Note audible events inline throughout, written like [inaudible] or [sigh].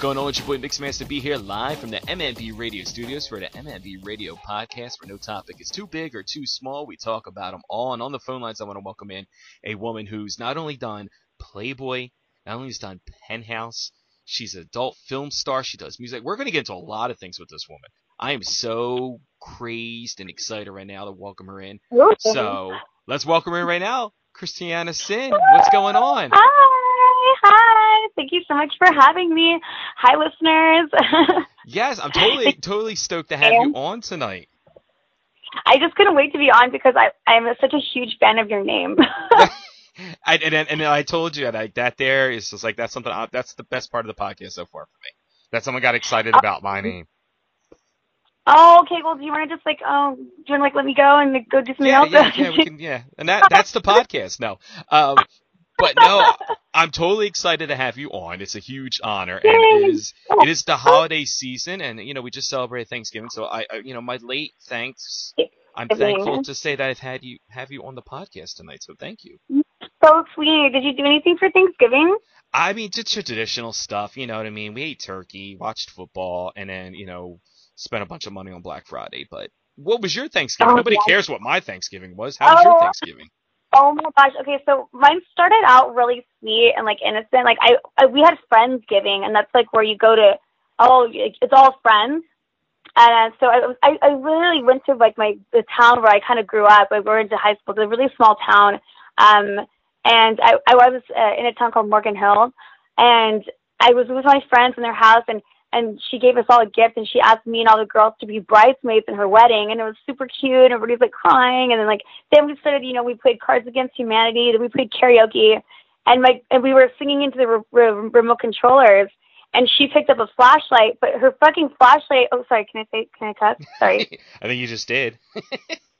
going on? It's your boy Mixmaster B here live from the MNB Radio Studios for the MNB Radio Podcast where no topic is too big or too small. We talk about them all. And on the phone lines, I want to welcome in a woman who's not only done Playboy, not only has done Penthouse, she's an adult film star, she does music. We're going to get into a lot of things with this woman. I am so crazed and excited right now to welcome her in. So let's welcome her in right now. Christiana Sin, what's going on? Hi, hi. Thank you so much for having me. Hi, listeners. [laughs] yes, I'm totally totally stoked to have you on tonight. I just couldn't wait to be on because I I'm such a huge fan of your name. [laughs] [laughs] I, and, and I told you that that there is just like that's something I, that's the best part of the podcast so far for me. That someone got excited about my name. Oh, okay. Well, do you want to just like, um, do you want to like let me go and go do something yeah, else? Yeah, yeah, we can, yeah. And that that's the podcast. No, um, but no, I'm totally excited to have you on. It's a huge honor, and it is it is the holiday season, and you know we just celebrated Thanksgiving. So I, I you know, my late thanks. I'm thankful to say that I've had you have you on the podcast tonight. So thank you. So sweet. Did you do anything for Thanksgiving? I mean, just traditional stuff. You know what I mean? We ate turkey, watched football, and then you know spent a bunch of money on Black Friday. But what was your Thanksgiving? Oh, Nobody yeah. cares what my Thanksgiving was. How was your Oh. Thanksgiving? Oh my gosh. Okay, so mine started out really sweet and like innocent. Like I, I we had friendsgiving, and that's like where you go to. Oh, it's all friends. And uh, so I, I really went to like my the town where I kind of grew up. I went into high school. It's a really small town. Um, and I, I was uh, in a town called Morgan Hill, and I was with my friends in their house, and and she gave us all a gift, and she asked me and all the girls to be bridesmaids in her wedding, and it was super cute. And everybody's like crying, and then like then we started, you know, we played Cards Against Humanity, then we played karaoke, and my and we were singing into the re- re- remote controllers. And she picked up a flashlight, but her fucking flashlight. Oh, sorry. Can I say? Can I cuss? Sorry. [laughs] I think you just did. [laughs]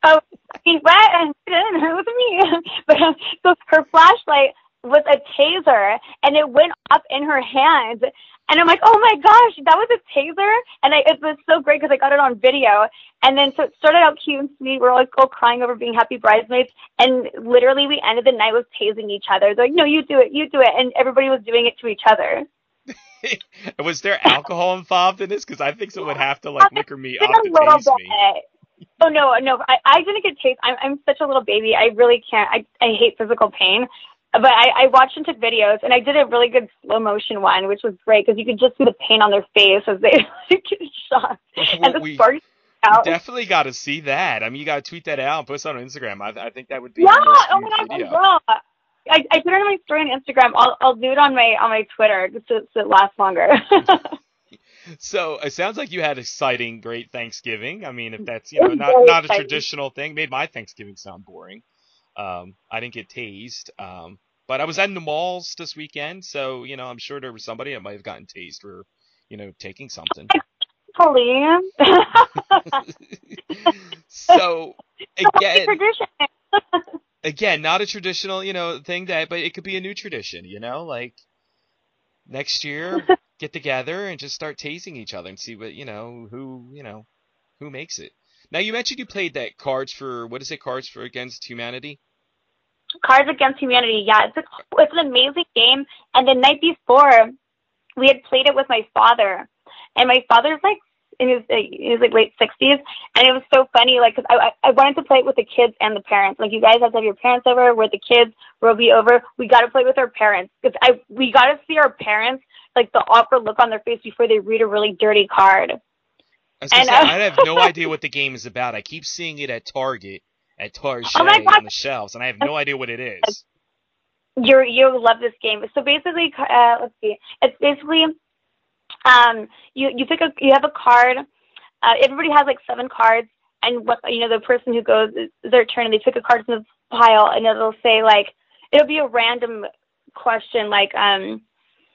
Oh, fucking what? It wasn't me. [laughs] But um, so her flashlight was a taser, and it went up in her hand. And I'm like, oh my gosh, that was a taser, and I, it was so great because I got it on video. And then so it started out cute and sweet. We were like all crying over being happy bridesmaids, and literally we ended the night with tasing each other. They're like, no, you do it, you do it, and everybody was doing it to each other. [laughs] was there alcohol involved in this? Because I think someone would have to like liquor me up to tase me. Oh no, no, I, I didn't get tased. I'm, I'm such a little baby. I really can't. I, I hate physical pain. But I, I watched and took videos, and I did a really good slow motion one, which was great because you could just see the pain on their face as they [laughs] get shot, and the We- sparks out. definitely got to see that. I mean, you got to tweet that out and post it on Instagram. I, I think that would be Yeah. Oh my god. I. I, I put it on my story on Instagram. I'll I'll do it on my on my Twitter so, so it lasts longer. [laughs] So it sounds like you had exciting, great Thanksgiving. I mean, if that's you know not not a traditional thing, made my Thanksgiving sound boring. Um, I didn't get tased. Um, but I was at the malls this weekend, so you know I'm sure there was somebody that might have gotten tased for you know taking something. [laughs] Police. [laughs] so again, [laughs] again, not a traditional, you know, thing that, but it could be a new tradition, you know, like next year, get together and just start tasing each other and see what, you know, who, you know, who makes it. Now you mentioned you played that Cards for what is it? Cards for Against Humanity. Cards Against Humanity. Yeah, it's a, it's an amazing game. And the night before, we had played it with my father, and my father's like in his in his like late sixties, and it was so funny. Like, cause I I wanted to play it with the kids and the parents. Like, you guys have to have your parents over. With the kids, we'll be over. We got to play with our parents because I we got to see our parents like the awkward look on their face before they read a really dirty card. I, was And, say, uh, I have no [laughs] idea what the game is about. I keep seeing it at Target, at Target Oh on the shelves, and I have no idea what it is. you're you'll love this game. So basically, uh, let's see, it's basically um you you pick a you have a card. Uh, everybody has like seven cards, and what you know the person who goes their turn, and they pick a card from the pile, and it'll say like it'll be a random question like um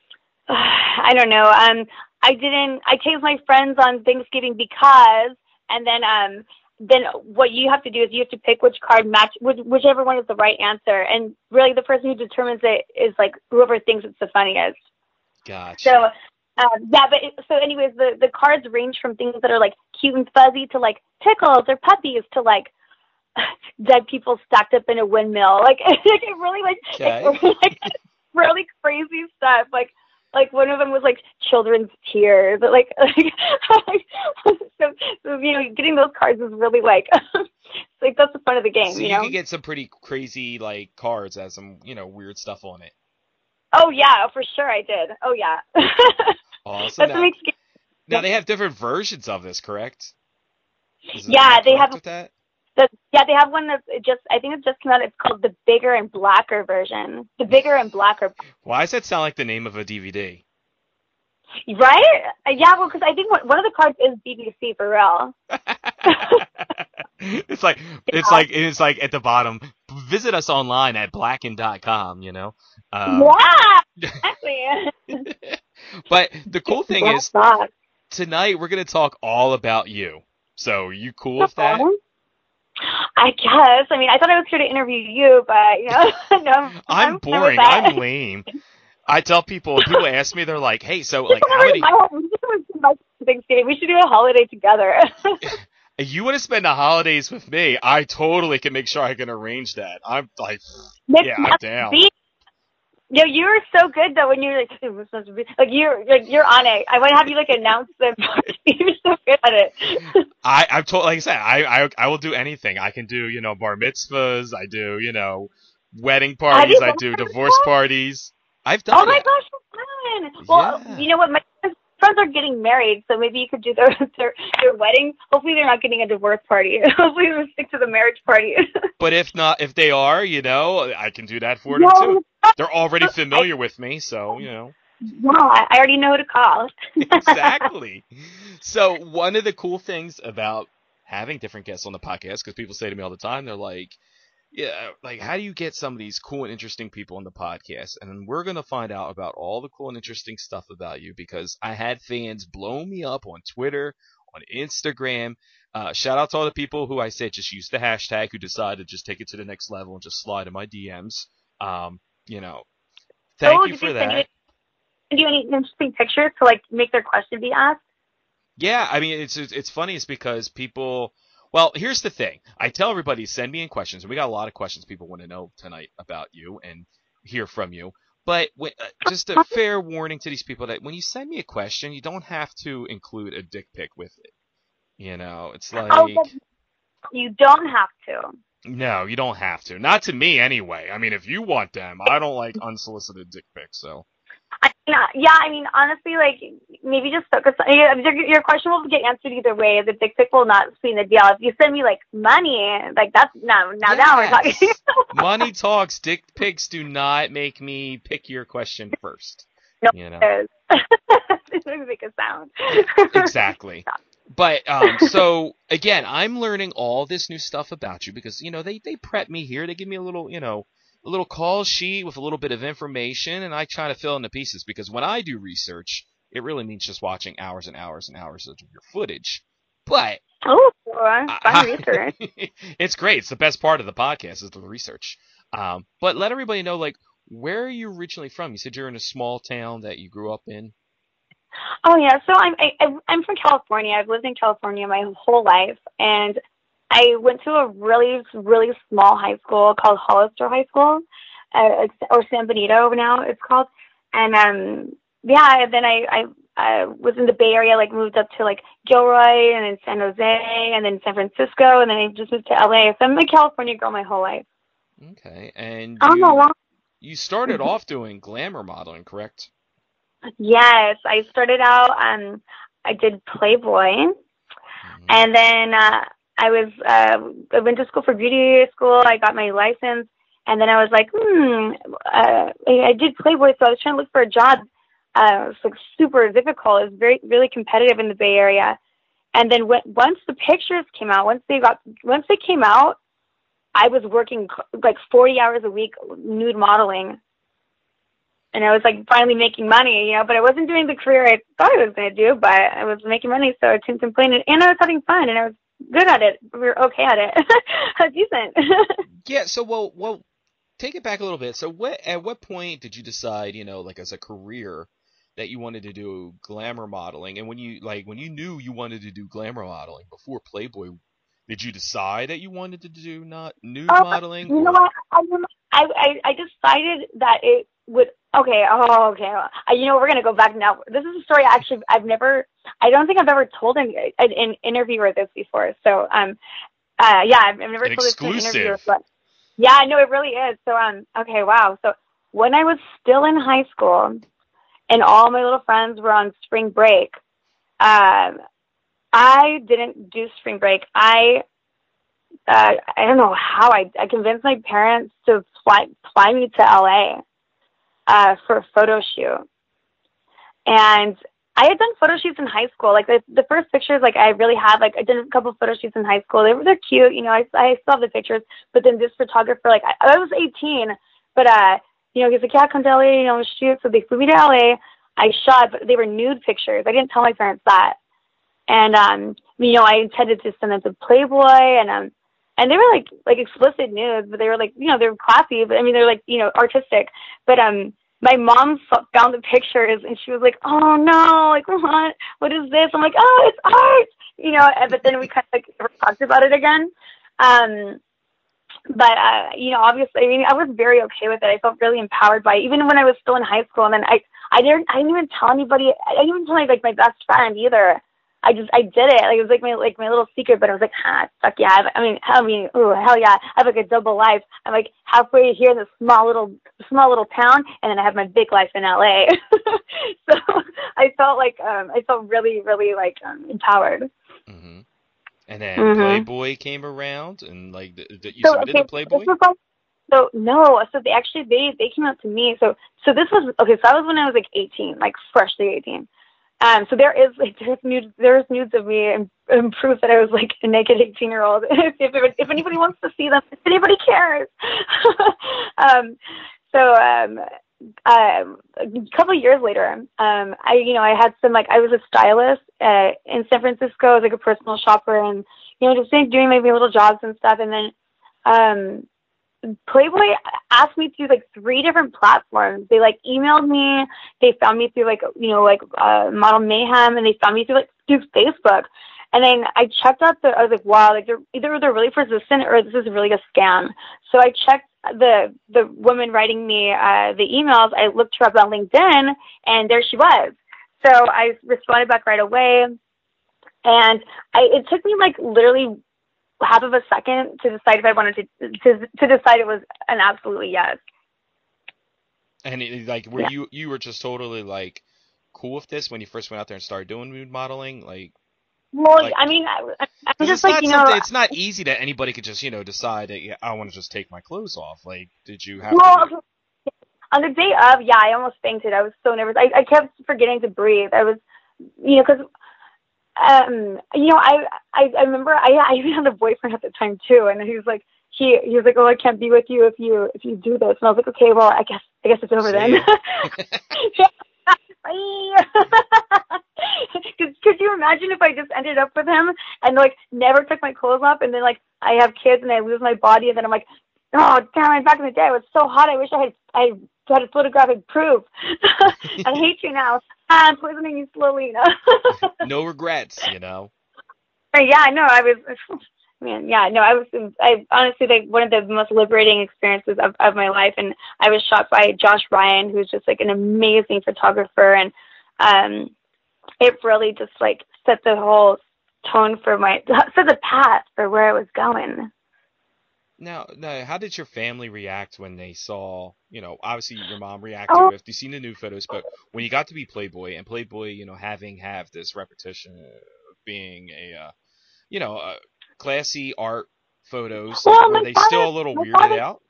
[sighs] I don't know um I didn't I tased my friends on Thanksgiving because and then um then what you have to do is you have to pick which card match which, whichever one is the right answer and really the person who determines it is like whoever thinks it's the funniest Gotcha. so um, yeah but it, so anyways the the cards range from things that are like cute and fuzzy to like pickles or puppies to like [laughs] dead people stacked up in a windmill like, [laughs] like it really like, Okay. [laughs] like really crazy stuff like like one of them was like children's tears. But like, like [laughs] so, so you know, getting those cards is really like, [laughs] like that's the fun of the game. So you you know. can get some pretty crazy like cards that has some you know weird stuff on it. Oh yeah, for sure I did. Oh yeah. [laughs] Awesome. That's Now, what makes now they have different versions of this, correct? Is Yeah, they have- with that? The, yeah, they have one that's just I think it just came out. It's called the bigger and blacker version. The bigger and blacker, Why does that sound like the name of a DVD? right? Yeah, well, because I think one one of the cards is BBC for real. [laughs] it's like it's Yeah. like it's like at the bottom. Visit us online at blacken.com, you know. Um, yeah, [laughs] exactly. [laughs] but the cool thing is tonight we're gonna talk all about you. So you cool with that? I guess. I mean, I thought I was here to interview you, but you know, [laughs] no, I'm, [laughs] I'm boring. I'm lame. I tell people, people ask me, they're like, "Hey, so like, how many? [laughs] my home- we should Thanksgiving. We should do a holiday together. You want to spend the holidays with me? I totally can make sure I can arrange that. I'm like, yeah, I'm down. see? Yo, you were so good though when you were like, "Hey, we're supposed to be-" like you're like you're on it. I want to have you like announce the. [laughs] Party. You're [laughs] so good at it. [laughs] I, I've told, like I said, I, I, I will do anything. I can do, you know, bar mitzvahs. I do, you know, wedding parties. I do divorce parties. I've done Oh my it. gosh, fun! Well, Yeah. you know what? My friends are getting married, so maybe you could do their their, their wedding. Hopefully, they're not getting a divorce party. Hopefully, they'll stick to the marriage party. But if not, if they are, you know, I can do that for them no, too. They're already [laughs] familiar with me, so you know. no, I I already know who to call. exactly. [laughs] So one of the cool things about having different guests on the podcast, because people say to me all the time, they're like, "Yeah, like how do you get some of these cool and interesting people on the podcast?" And we're gonna find out about all the cool and interesting stuff about you because I had fans blow me up on Twitter, on Instagram. Uh, shout out to all the people who I said just use the hashtag who decided to just take it to the next level and just slide in my DMs. Um, you know, thank Oh, you for that. you- Send you any interesting pictures to like make their question be asked? Yeah, I mean it's it's it's funny It's because people. Well, here's the thing. I tell everybody send me in questions, and we got a lot of questions people want to know tonight about you and hear from you. But when, uh, just a fair warning to these people that when you send me a question, you don't have to include a dick pic with it. You know, it's like oh, you don't have to. No, you don't have to. Not to me anyway. I mean, if you want them, I don't like unsolicited dick pics. So I, yeah, uh, yeah, I mean, honestly, like maybe just focus. On, your, your question will get answered either way. The dick pic will not sweeten the deal. If you send me like money, like that's now now now we're talking. [laughs] [laughs] Money talks. Dick pics do not make me pick your question first. No, you know. it [laughs] doesn't make a sound. exactly. But um, [laughs] so again, I'm learning all this new stuff about you because you know they they prep me here. They give me a little you know a little call sheet with a little bit of information, and I try to fill in the pieces because when I do research, it really means just watching hours and hours and hours of your footage. But oh, fun I- research. [laughs] it's great. It's the best part of the podcast is the research. Um, but let everybody know like where are you originally from? You said you're in a small town that you grew up in. Oh yeah, so I'm I, I'm from California. I've lived in California my whole life, and I went to a really really small high school called Hollister High School, uh, or San Benito now it's called. And um yeah, and then I I I was in the Bay Area, like moved up to like Gilroy, and then San Jose, and then San Francisco, and then I just moved to LA. So I'm a California girl my whole life. Okay, and Oh you, wow. you started Mhm. off doing glamour modeling, correct? Yes, I started out. Um, I did Playboy. Mhm. And then uh, I was uh, I went to school for beauty school. I got my license, and then I was like, hmm. Uh, I did Playboy, so I was trying to look for a job. Uh, it was like super difficult. It was very really competitive in the Bay Area. And then when, once the pictures came out, once they got once they came out, I was working like 40 hours a week nude modeling. And I was like finally making money, you know, but I wasn't doing the career I thought I was going to do, but I was making money, so I couldn't complain. And I was having fun, and I was good at it. We were okay at it. [laughs] I was decent. [laughs] Yeah. So, well, well, take it back a little bit. So, what at what point did you decide, you know, like as a career, that you wanted to do glamour modeling? And when you like when you knew you wanted to do glamour modeling before Playboy, did you decide that you wanted to do not nude Oh, modeling? you know what? I I I decided that it would okay, oh okay. Uh, you know, we're gonna go back now. This is a story actually I've never I don't think I've ever told an in, interviewer this before. So um uh yeah, I've, I've never An told this to an interviewer but yeah, no, it really is. So um okay, wow. So when I was still in high school and all my little friends were on spring break, um I didn't do spring break. I uh, I don't know how I I convinced my parents to fly fly me to LA uh, for a photo shoot, and I had done photo shoots in high school. Like the the first pictures, like I really had like I did a couple of photo shoots in high school. They were they're cute, you know. I I still have the pictures, but then this photographer, like I, I was 18, but uh, you know, he's like, yeah, come to LA, you know, shoot. So they flew me to LA. I shot, but they were nude pictures. I didn't tell my parents that, and um, you know, I intended to send them to Playboy, and um, and they were like like explicit nudes, but they were like you know they were classy, but I mean they're like you know artistic. But um, my mom found the pictures and she was like, oh no, like what? What is this? I'm like, oh, it's art, you know. But then we kind of like never talked about it again. Um, but uh, you know, obviously, I mean, I was very okay with it. I felt really empowered by it, even when I was still in high school. And then I, I didn't, I didn't even tell anybody. I didn't even tell like my best friend either. I just, I did it. Like it was like my, like my little secret. But I was like, ah, fuck yeah. I, I mean, I mean, ooh, hell yeah. I have like a double life. I'm like halfway here in this small little, small little town, and then I have my big life in LA. [laughs] so [laughs] I felt like, um, I felt really, really like um, empowered. hmm And then Mhm. Playboy came around, and like th- th- you so submitted okay, to Playboy. Like, so no, so they actually they they came out to me. So so this was okay. So that was when I was like 18, like freshly 18. Um, so there is like there's nudes there's nudes of me and, and proof that I was like a naked 18 year old. [laughs] if, if if anybody wants to see them, if anybody cares. [laughs] um, so um, um, a couple of years later, um, I you know I had some like I was a stylist uh, in San Francisco. I was like a personal shopper and you know just doing maybe little jobs and stuff. And then um, Playboy asked me through like three different platforms. They like emailed me. They found me through like you know like uh, Model Mayhem, and they found me through like through Facebook. And then I checked out the. I was like, wow, like they're either they're really persistent or this is really a scam. So I checked the the woman writing me uh, the emails. I looked her up on LinkedIn, and there she was. So I responded back right away, and I it took me like literally half of a second to decide if I wanted to to to decide it was an absolutely yes. And it, like, were Yeah. you you were just totally like cool with this when you first went out there and started doing nude modeling? Like, Well, Like- I mean, I, I'm 'cause just like you know. It's not easy that anybody could just you know decide that yeah, I want to just take my clothes off. Like, did you have? Well, to, on the day of, yeah, I almost fainted. I was so nervous. I, I kept forgetting to breathe. I was, you know, because, um, you know, I, I, I remember I, I even had a boyfriend at the time too, and he was like, he, he was like, oh, I can't be with you if you, if you do this. And I was like, okay, well, I guess, I guess it's over See [laughs] then. [laughs] Cause, could you imagine if I just ended up with him and like never took my clothes off and then like I have kids and I lose my body and then I'm like, oh damn! Back in the day, I was so hot. I wish I had I had a photographic proof. [laughs] I hate you now. I'm poisoning you slowly. You know? [laughs] no regrets, you know. yeah, no, I was. [laughs] Man, yeah, no, I was. I honestly like one of the most liberating experiences of of my life, and I was shot by Josh Ryan, who's just like an amazing photographer, and um, it really just like set the whole tone for my [laughs] set the path for where I was going. Now, now, how did your family react when they saw, you know, obviously your mom reacted Oh. with you seen the new photos, but when you got to be Playboy and Playboy, you know, having have this repetition of being a, uh, you know, uh, classy art photos, Well, like, were my they father- still a little my weirded father- out?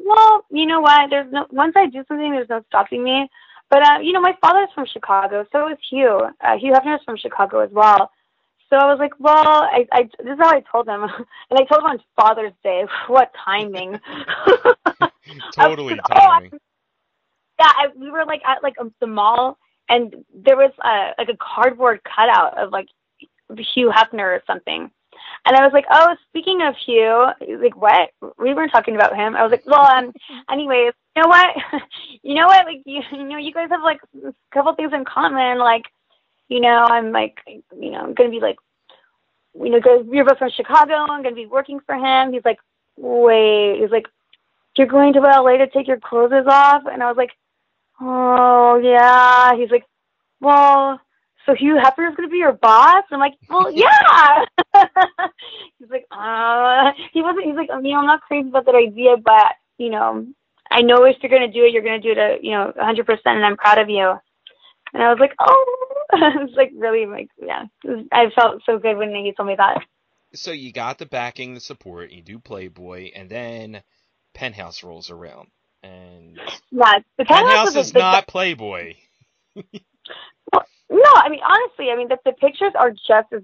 Well, you know what? There's no once I do something, there's no stopping me. But uh, you know, my father's from Chicago, so is Hugh. Uh, Hugh Hefner's from Chicago as well. So I was like, well, I, I this is how I told him, [laughs] and I told him on Father's Day. [laughs] What timing? [laughs] Totally Oh, I- timing. yeah, I, we were like at like um, the mall, and there was uh, like a cardboard cutout of like Hugh Hefner or something. And I was like, oh, speaking of Hugh, like, what? We weren't talking about him. I was like, well, um, anyways, you know what? you know what? Like, you, you know, you guys have like a couple things in common. Like, you know, I'm like, you know, I'm gonna be like, you know, 'cause you're both from Chicago. I'm gonna be working for him. He's like, wait. He's like, you're going to LA to take your clothes off, and I was like, oh yeah. He's like, well, so Hugh Hefner's gonna be your boss? I'm like, well, [laughs] yeah. [laughs] he's like, uh, he wasn't. He's like, you know, I'm not crazy about that idea, but you know, I know if you're gonna do it, you're gonna do it, a, you know, 100%, and I'm proud of you. And I was like, oh, [laughs] it was like really like, yeah, was, I felt so good when he told me that. So you got the backing, the support, you do Playboy, and then Penthouse rolls around, and yeah, the Penthouse, Penthouse is the, not Playboy. well, no, I mean honestly, I mean the, the pictures are just as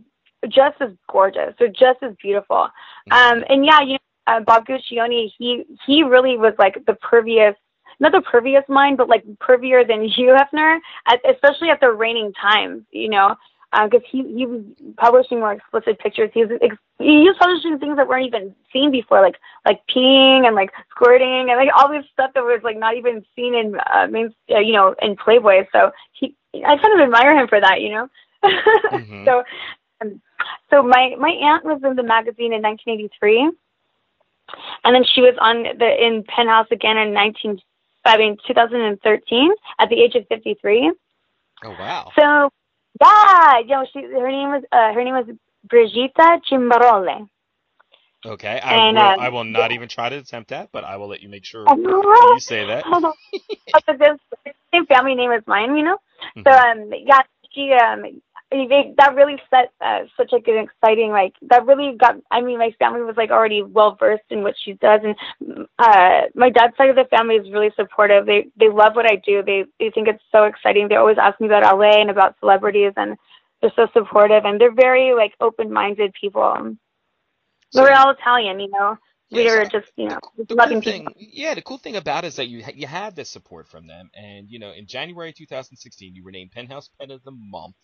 just as gorgeous. They're just as beautiful. Mm-hmm. Um, and yeah, you know, uh, Bob Guccione, he he really was like the pervious, not the pervious mind, but like pervier than Hugh Hefner, at, especially at the reigning times. You know, because uh, he he was publishing more explicit pictures. He was ex- he was publishing things that weren't even seen before, like like peeing and like squirting and like all this stuff that was like not even seen in uh, main, uh, you know, in Playboy. So he, I kind of admire him for that, you know. mm-hmm. [laughs] So, um, so my my aunt was in the magazine in 1983, and then she was on the in Penthouse again in 19, I mean 2013 at the age of 53. Oh wow! So yeah, you know, she her name was uh, her name was Brigitta Cimbarole. Okay, I and, will. Um, I will not even try to attempt that, but I will let you make sure you say that. [laughs] same family name as mine, you know. Mm-hmm. So um, yeah, she um, that really set uh, such like an exciting like that really got i mean my family was like already well versed in what she does and uh my dad's side of the family is really supportive. They they love what i do. They they think it's so exciting. They always ask me about la and about celebrities and they're so supportive and they're very like open minded people. So, we're all italian you know? We were just you know just the cool thing, people. yeah the cool thing about it is that you you had this support from them and you know in january 2016 you were named penthouse pet of the month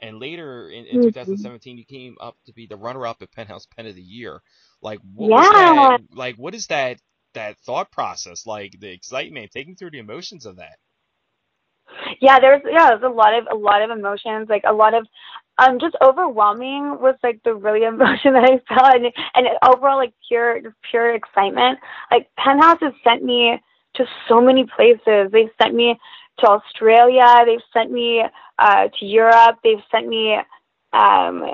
and later in, in mm-hmm. 2017 you came up to be the runner-up at Penthouse Pet of the Year. Like what yeah. that? Like what is that that thought process? Like the excitement, taking through the emotions of that. Yeah, there's yeah, there's a lot of a lot of emotions, like a lot of um just overwhelming was like the really [laughs] emotion that I felt and, and overall like pure pure excitement. Like Penthouse has sent me to so many places. They've sent me to Australia. They've sent me uh, to Europe. They've sent me, um,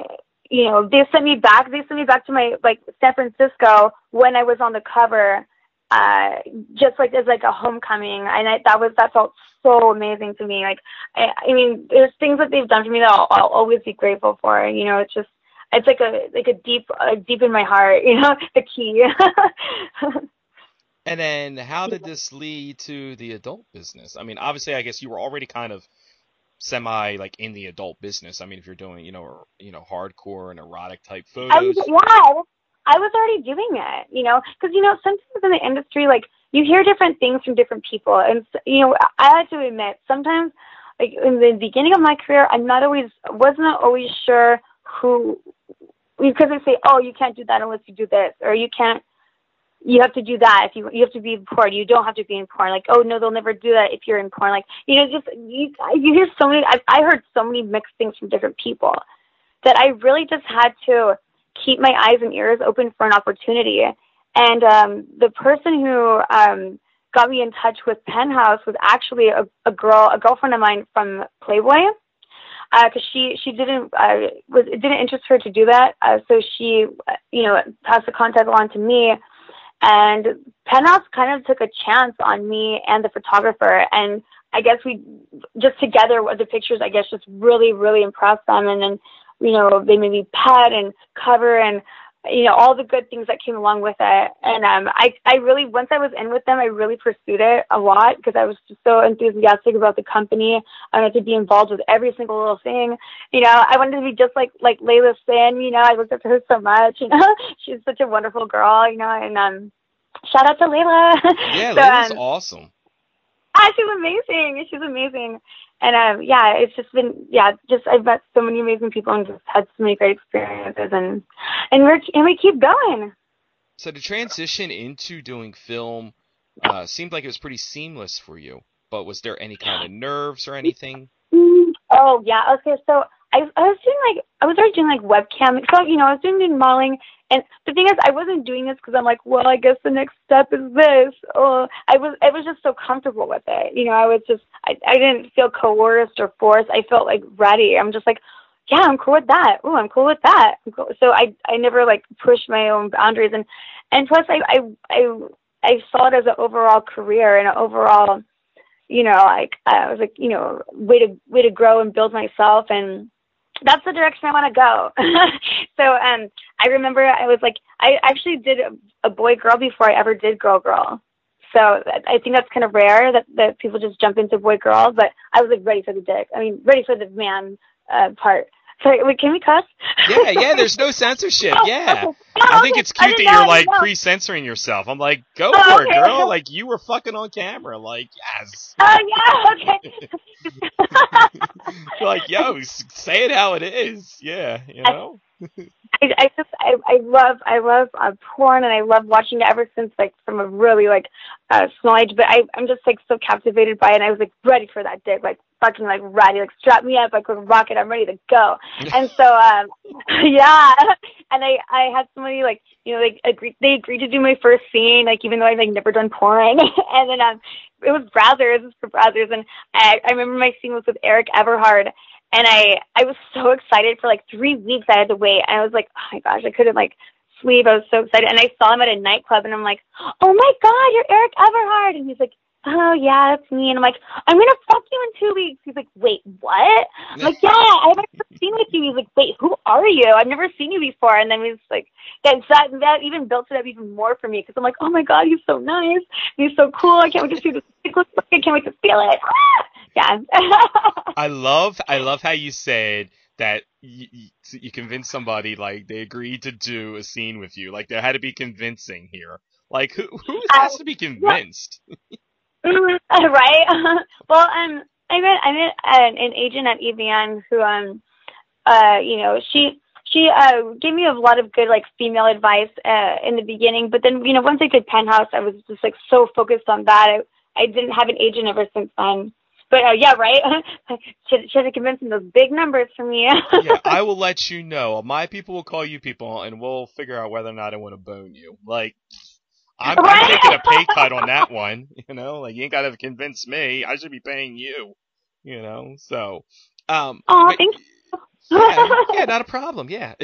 you know, they sent me back. They sent me back to my like San Francisco when I was on the cover, uh, just like as like a homecoming. And I, that was that felt so amazing to me. Like, I, I mean, there's things that they've done for me that I'll, I'll always be grateful for. You know, it's just it's like a like a deep uh, deep in my heart. [laughs] You know, the key. [laughs] And then how did this lead to the adult business? I mean, obviously, I guess you were already kind of semi like in the adult business. I mean, if you're doing, you know, you know, hardcore and erotic type photos. I was, yeah, I was already doing it, you know, because you know sometimes in the industry, like you hear different things from different people, and you know, I have to admit sometimes, like in the beginning of my career, I'm not always wasn't always sure who because they say, oh, you can't do that unless you do this, or you can't you have to do that if you you have to be in porn. You don't have to be in porn. Like, oh no, they'll never do that if you're in porn. Like, you know, just you you hear so many. I I heard so many mixed things from different people that I really just had to keep my eyes and ears open for an opportunity. And um, the person who um, got me in touch with Penthouse was actually a, a girl, a girlfriend of mine from Playboy because uh, she she didn't uh, was it didn't interest her to do that. Uh, so she you know passed the contact along to me, and Penthouse kind of took a chance on me and the photographer. And I guess we just together with the pictures, I guess just really, really impressed them. And then, you know, they made me pet and cover and, you know, all the good things that came along with it. And um, I, I really, once I was in with them, I really pursued it a lot because I was just so enthusiastic about the company. I wanted to be involved with every single little thing. You know, I wanted to be just like like Laila Sin. You know, I looked up to her so much. [laughs] You know, she's such a wonderful girl. You know, and um, shout out to Laila. [laughs] Yeah, so, Laila's um, awesome. Ah, [laughs] she's amazing. She's amazing. And um, yeah, it's just been yeah, just I've met so many amazing people and just had so many great experiences and and we're and we keep going. So the transition into doing film uh, seemed like it was pretty seamless for you. But was there any kind of nerves or anything? Oh yeah. Okay. So I I was doing like I was already doing like webcam. So you know I was doing modeling, and the thing is I wasn't doing this because I'm like, well, I guess the next step is this. Or I was I was just so comfortable with it. You know, I was just I I didn't feel coerced or forced. I felt like ready. I'm just like, yeah, I'm cool with that. Oh, I'm cool with that. Cool. So I I never like pushed my own boundaries, and and plus I I I I saw it as an overall career and an overall, you know, like I was like you know way to way to grow and build myself and that's the direction I want to go. [laughs] so um, I remember I was like, I actually did a, boy girl before I ever did girl girl. So I think that's kind of rare that, that people just jump into boy girl, but I was like ready for the dick. I mean, ready for the man uh, part. Sorry, wait, can we cuss? Yeah, yeah. There's no censorship. Oh, [laughs] yeah, okay. I think it's cute that know, you're like pre-censoring yourself. I'm like, go oh, for okay. it, girl. Like you were fucking on camera. Like, yes. Oh yeah, okay. [laughs] like, yo, say it how it is. Yeah, you know. I, I just I, I love I love uh, porn and I love watching it ever since like from a really like uh, small age. But I I'm just like so captivated by it. and I was like ready for that dick, like fucking like ready, like strap me up like a rocket. I'm ready to go. [laughs] and so um [laughs] yeah, and I I had somebody like you know like agreed they agreed to do my first scene like even though I've like never done porn. [laughs] and then um it was Brazzers, it was for Brazzers, and I I remember my scene was with Erik Everhard and I I was so excited for like three weeks. I had to wait, and I was like, oh my gosh, I couldn't like sleep. I was so excited, and I saw him at a nightclub, and I'm like, oh my god, you're Erik Everhard, and he's like. Oh yeah, that's me. And I'm like, I'm gonna fuck you in two weeks. He's like, wait, what? I'm like, yeah, I've never seen with you. He's like, wait, who are you? I've never seen you before. And then he's like, that that that even built it up even more for me because I'm like, oh my god, he's so nice. He's so cool. I can't wait to see this. I can't wait to feel it. [laughs] yeah. [laughs] I love I love how you said that you, you convinced somebody like they agreed to do a scene with you. Like there had to be convincing here. Like who who has to be convinced? Mm, [laughs] [laughs] right. [laughs] well, um, I met I met an, an agent at AVN who um, uh, you know, she she uh gave me a lot of good like female advice uh in the beginning, but then you know once I did Penthouse, I was just like so focused on that. I I didn't have an agent ever since then. But uh, yeah, right. [laughs] she, she should have convinced him those big numbers for me. yeah, I will let you know. My people will call you people, and we'll figure out whether or not I want to bone you. Like, I'm, right? I'm taking a pay cut on that one. [laughs] You know, like you ain't got to convince me. I should be paying you. You know, so. Um, oh, thank you. yeah, [laughs] yeah, not a problem. Yeah.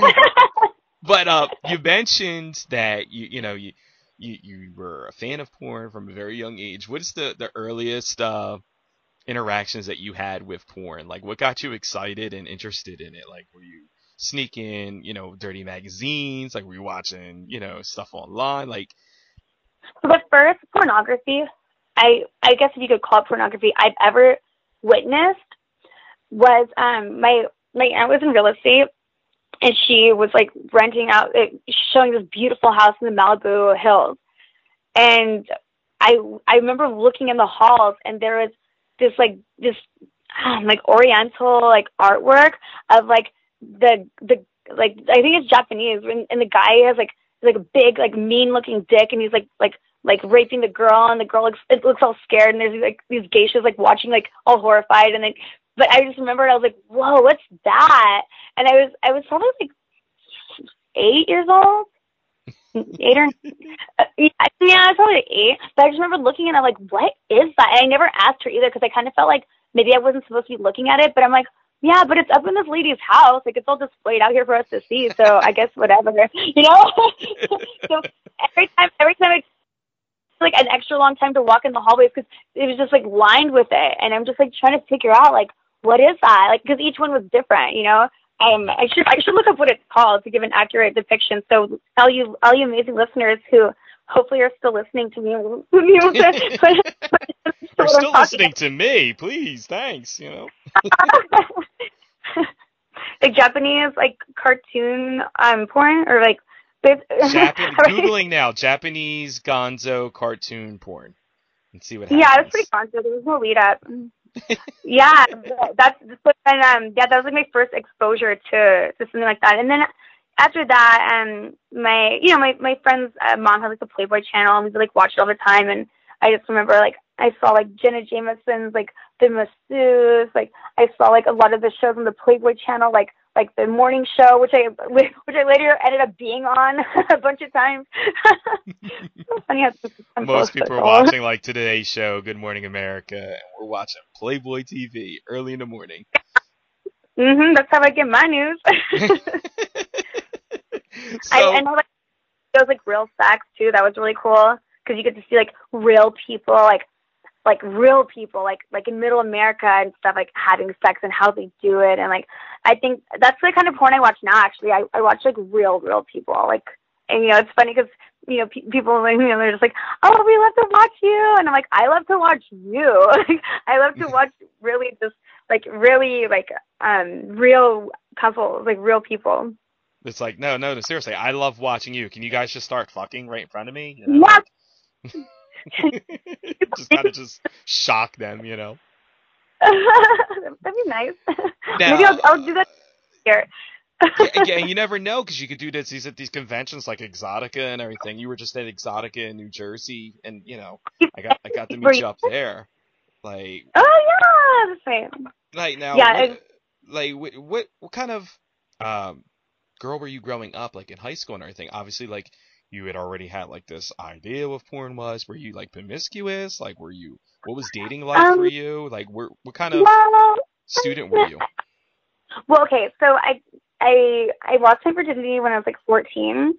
[laughs] but uh, you mentioned that you you know you you you were a fan of porn from a very young age. What is the the earliest uh, interactions that you had with porn? Like, what got you excited and interested in it? Like, were you sneaking, you know, dirty magazines? Like, were you know, stuff online? Like, the first pornography, I I guess if you could call it pornography, I've ever witnessed was um my my aunt was in real estate and she was like renting out, uh, showing this beautiful house in the Malibu hills. And I I remember looking in the halls, and there was this like this um, like Oriental like artwork of like the the like I think it's Japanese, and, and the guy has like like a big like mean looking dick, and he's like like like raping the girl, and the girl looks it looks all scared, and there's like these geishas like watching like all horrified, and then but I just remembered I was like, whoa, what's that? And I was I was probably like eight years old, eight or [laughs] uh, yeah, I was probably eight. But I just remember looking at it like, what is that? And I never asked her either because I kind of felt like maybe I wasn't supposed to be looking at it. But I'm like, yeah, but it's up in this lady's house. Like it's all displayed out here for us to see. So I guess whatever, [laughs] you know. [laughs] so every time, every time I like an extra long time to walk in the hallways because it was just like lined with it, and I'm just like trying to figure out like what is that? Like, because each one was different, you know. Um, I should I should look up what it's called to give an accurate depiction. So all you all you amazing listeners who hopefully are still listening to me, [laughs] are still listening to me. Please, thanks. You know, [laughs] like Japanese like cartoon um porn or like. [laughs] Japan- Googling now Japanese Gonzo cartoon porn and see what happens. Yeah, it was pretty gonzo. There was no lead up [laughs] yeah, that's and um yeah, that was like my first exposure to to something like that. And then after that, um, my you know my my friend's uh, mom had like the Playboy channel, and we would like watch it all the time. And I just remember like I saw like Jenna Jameson's like the masseuse. Like I saw like a lot of the shows on the Playboy channel, like like the morning show, which I [laughs] which I later ended up being on [laughs] a bunch of times. [laughs] so funny how Most people are watching like today's show, Good Morning America, and we're watching Playboy TV early in the morning. Mhm, that's how I get my news. so, I, I know like those like real sex too. That was really cool because you get to see like real people, like like real people, like like in Middle America and stuff, like having sex and how they do it, and like I think that's the kind of porn I watch now. Actually, I I watch like real real people, like and you know it's funny because you know pe- people like [laughs] you know they're just like oh we love to watch you, and I'm like I love to watch you. [laughs] like I love to [laughs] watch really just like really like um real couples, like real people. It's like, no, no, no, seriously, I love watching you. Can you guys just start fucking right in front of me? You know. [laughs] [laughs] just kind of just shock them, you know. [laughs] That'd be nice. Now- Maybe I'll, I'll do that here. yeah, yeah, you never know because you could do this these at these conventions like Exotica and everything. You were just at Exotica in New Jersey, and you know, I got I got to meet you- you up there. Like, Oh yeah, the same. like now, Yeah, what, like what, what what kind of um girl were you growing up like in high school and everything? Obviously, like you had already had like this idea of porn was. Were you like promiscuous? Like, were you what was dating like Um, for you? Like, where what kind of Well, student were you? well, okay. So I I I lost my virginity when I was like 14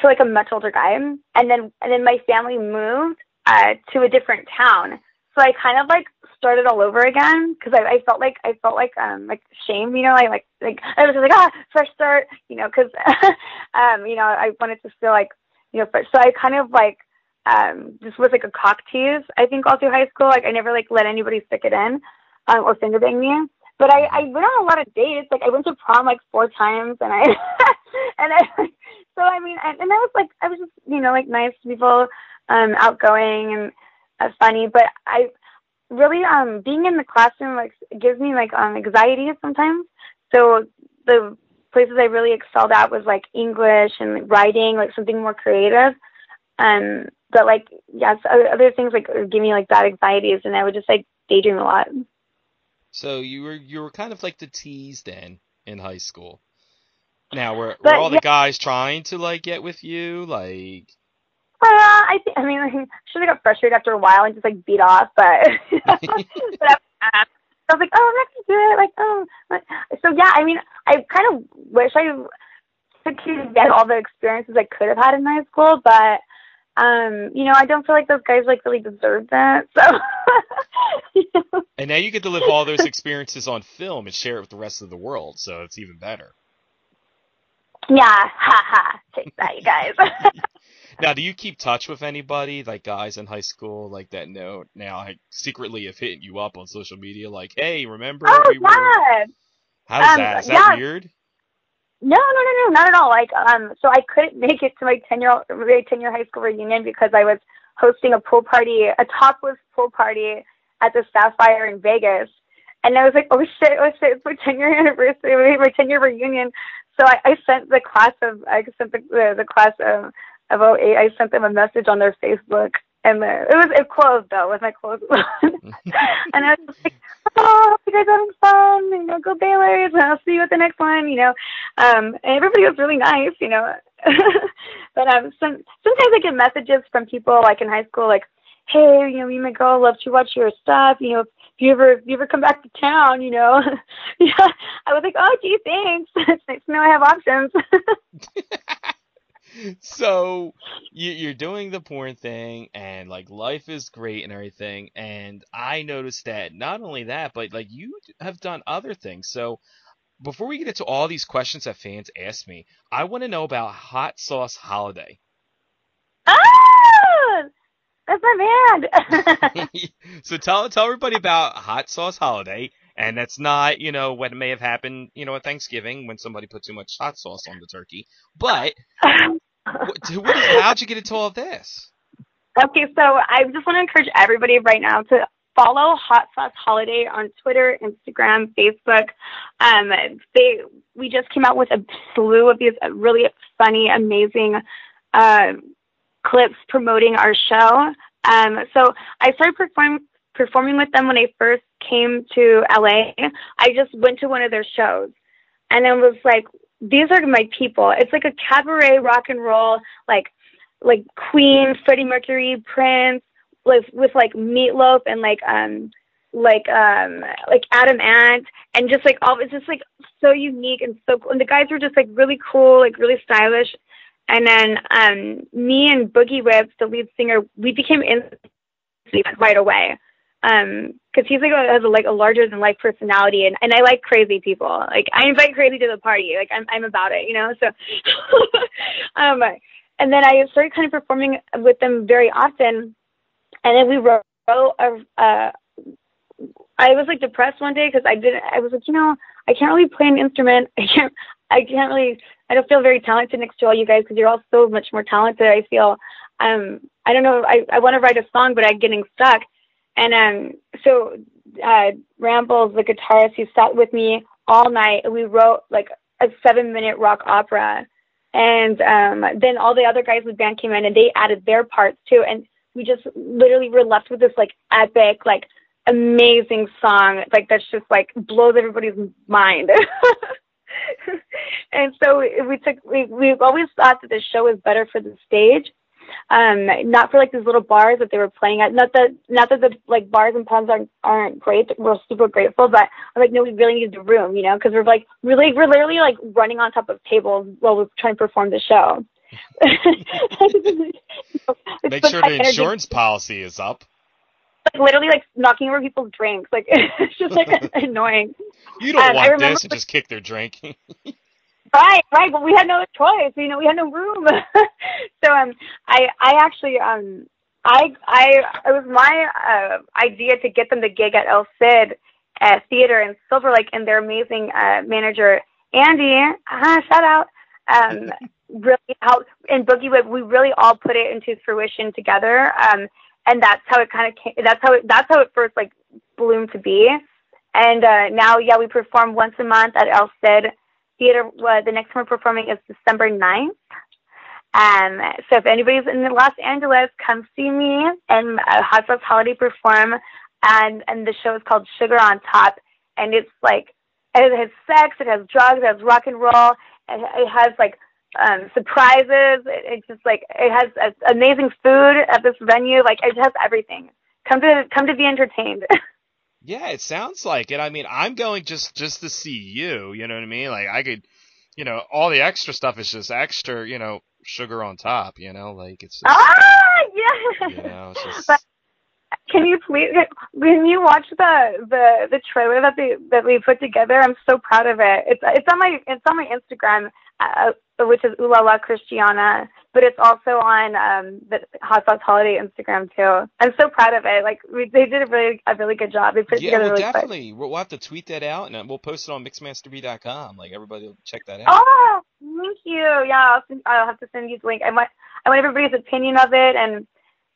to like a much older guy, and then and then my family moved uh, to a different town. So I kind of like started all over again because I, I felt like I felt like um like shame, you know, I like like I was just like ah fresh start, you know, because [laughs] um you know I wanted to feel like you know fresh. So I kind of like um just was like a cock tease. I think all through high school, like I never like let anybody stick it in um, or finger bang me. But I I went on a lot of dates. Like I went to prom like four times, and I [laughs] and I [laughs] so I mean and, and I was like I was just you know like nice to people, um outgoing and uh, funny. But I really um being in the classroom like gives me like um anxiety sometimes. So the places I really excelled at was like English and like, writing, like something more creative. Um, but like yes, other, other things like give me like bad anxieties, and I would just like daydream a lot. So you were you were kind of like the tease then in high school. Now were, were But, all the yeah. guys trying to like get with you? Like Uh, I think I mean [laughs] like, should have got frustrated after a while and just like beat off, but [laughs] but I, I was like, oh, I'm not gonna do it. Like, oh, so yeah. I mean, I kind of wish I could get all the experiences I could have had in high school, but um, you know, I don't feel like those guys like really deserve that. So, [laughs] you know. and now you get to live all those experiences on film and share it with the rest of the world, so it's even better. yeah, ha ha, take that, you guys. Now, do you keep touch with anybody, like guys in high school, like that know now like, secretly have hit you up on social media, like, hey, remember oh we were? How's Um, that? Is that yeah. weird? No, no, no, no, not at all. Like, um, so I couldn't make it to my ten year my ten year high school reunion because I was hosting a pool party, a topless pool party at the Sapphire in Vegas, and I was like, oh shit, oh shit, it's my ten year [laughs] anniversary, my ten year reunion. So I, I sent the class of, I sent the the, the class of of 08, I sent them a message on their Facebook, and the, it was it closed though with my clothes on, [laughs] and I was just like, oh, hope you guys having fun, you know, go Balers, and I'll see you at the next one, you know. Um, and everybody was really nice, you know. [laughs] but um, some, sometimes I get messages from people like in high school, like, "Hey, you know, me and my girl love to watch your stuff. You know, if you ever if you ever come back to town, you know." [laughs] yeah, I was like, "Oh, gee, thanks. it's nice to know I have options." [laughs] so you, you're doing the porn thing and like life is great and everything and i noticed that not only that but like you have done other things. So before we get into all these questions that fans ask me i want to know about hot sauce holiday. Ah, that's my band. [laughs] [laughs] so tell tell everybody about hot sauce holiday and that's not you know what may have happened you know at thanksgiving when somebody put too much hot sauce on the turkey but what, how'd you get into all this Okay, so I just want to encourage everybody right now to follow Hot Sauce Holiday on Twitter, Instagram, Facebook. Um, they we just came out with a slew of these really funny, amazing uh, clips promoting our show. Um, so I started performing performing with them when I first came to LA. I just went to one of their shows, and it was like, these are my people. It's like a cabaret rock and roll, like like Queen, Freddie Mercury, Prince, like with like Meatloaf and like um like um like Adam Ant and just like all it's just like so unique and so cool. And the guys were just like really cool, like really stylish. And then um me and Boogie Whips, the lead singer, we became in right away. Um, cause he's like a, has a, like a larger than life personality and, and I like crazy people. Like I invite crazy to the party. Like I'm, I'm about it, you know? So, [laughs] um, and then I started kind of performing with them very often. And then we wrote a, uh, I was like depressed one day because I didn't. I was like, you know, I can't really play an instrument. [laughs] I can't. I can't really. I don't feel very talented next to all you guys because you're all so much more talented. I feel. Um. I don't know. I I want to write a song, but I'm getting stuck. And um. So, uh, Rambles, the guitarist, he sat with me all night. We wrote like a seven minute rock opera. And um, then all the other guys in the band came in and they added their parts too. And we just literally were left with this like epic, like amazing song like that's just like blows everybody's mind [laughs] and so we took we we've always thought that the show was better for the stage um not for like these little bars that they were playing at not that not that the like bars and pubs aren't aren't great we're super grateful but i'm like no we really need the room you know because we're like really we're literally like running on top of tables while we're trying to perform the show [laughs] [laughs] make sure the insurance policy is up like literally like knocking over people's drinks. Like [laughs] it's just like annoying. You don't um, want this and just kick their drink. Right, right. But we had no choice. You know, we had no room. [laughs] so um, I I actually um I I it was my uh, idea to get them the gig at El Cid uh, Theater in Silver Lake, and their amazing uh, manager Andy. Uh, shout out. Um, [laughs] really helped in Boogie Whip. We really all put it into fruition together. Um, and that's how it kind of came. That's how it, that's how it first like bloomed to be. And uh, now, yeah, we perform once a month at El Cid Theater. Uh, the next time we're performing is December 9th. Um, so if anybody's in Los Angeles, come see me and uh, Hot Sauce Holiday perform. And and the show is called Sugar on Top, and it's like it has sex, it has drugs, it has rock and roll, it, it has like um, surprises. It, it's just like it has uh, amazing food at this venue. Like it has everything. Come to come to be entertained. [laughs] yeah, it sounds like it. I mean, I'm going just just to see you. You know what I mean? Like I could, you know, all the extra stuff is just extra. You know, sugar on top. You know, like it's. Just, ah, yeah. You know, just. But- can you please when you watch the the the trailer that they that we put together i'm so proud of it it's it's on my it's on my instagram uh, which is Ulala Christiana, but it's also on um, the Hot Sauce Holiday Instagram too. I'm so proud of it. Like we, they did a really a really good job. They put yeah, together well, really definitely. Quick. We'll have to tweet that out and we'll post it on mixmasterb.com. Like everybody will check that out. Oh, thank you. Yeah, I'll, send, I'll have to send you the link. I want I want everybody's opinion of it, and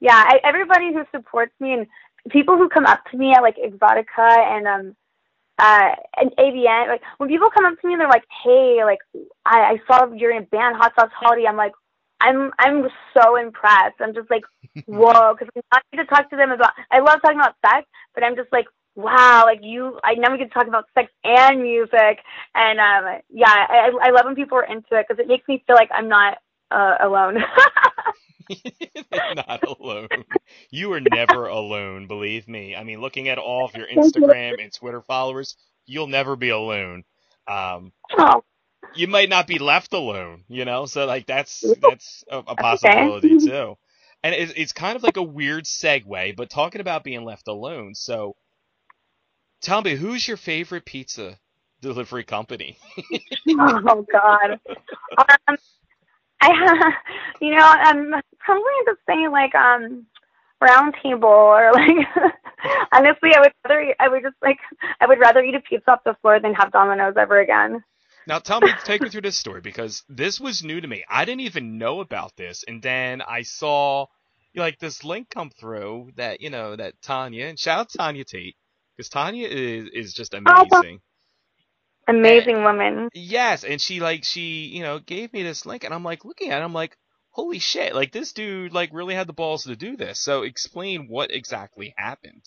yeah, I, everybody who supports me and people who come up to me at like Exxxotica and um uh, an AVN, like when people come up to me and they're like, "Hey, like I, I saw you're in a band, Hot Sauce Holiday," I'm like, I'm I'm so impressed. I'm just like, [laughs] whoa, because I'm not going to talk to them about. I love talking about sex, but I'm just like, wow, like you. I never get to talk about sex and music, and um, yeah, I I love when people are into it because it makes me feel like I'm not uh, alone. [laughs] not alone. You are never alone, believe me. I mean, looking at all of your Instagram and Twitter followers, you'll never be alone. Um, oh. You might not be left alone, you know. So like that's that's a, a possibility okay. [laughs] too. And it's, it's kind of like a weird segue, but talking about being left alone. So, tell me, who's your favorite pizza delivery company? [laughs] oh God. Um, [laughs] I, you know, I'm probably just saying like um round table or like [laughs] honestly I would rather I would just like I would rather eat a pizza off the floor than have Domino's ever again. Now tell me [laughs] take me through this story because this was new to me. I didn't even know about this and then I saw like this link come through that, you know, that Tanya and shout out Tanya Tate because Tanya is is just amazing. Amazing and, woman. Yes, and she like she, you know, gave me this link and I'm like looking at it, I'm like, holy shit, like this dude like really had the balls to do this. So explain what exactly happened.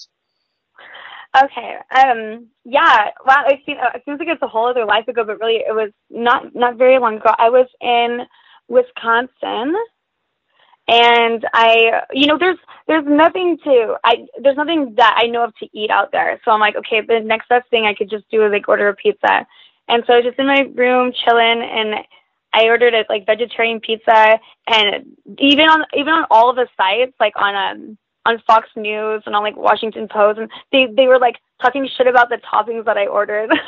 Okay. Um. Yeah. Wow. It seems, it seems like it's a whole other life ago, but really, it was not not very long ago. I was in Wisconsin, and I, you know, there's there's nothing to I there's nothing that I know of to eat out there. So I'm like, okay, the next best thing I could just do is like order a pizza. And so I was just in my room chilling, and I ordered a like vegetarian pizza, and even on even on all of the sites, like on um on Fox News and on like Washington Post, and they they were like talking shit about the toppings that I ordered. [laughs]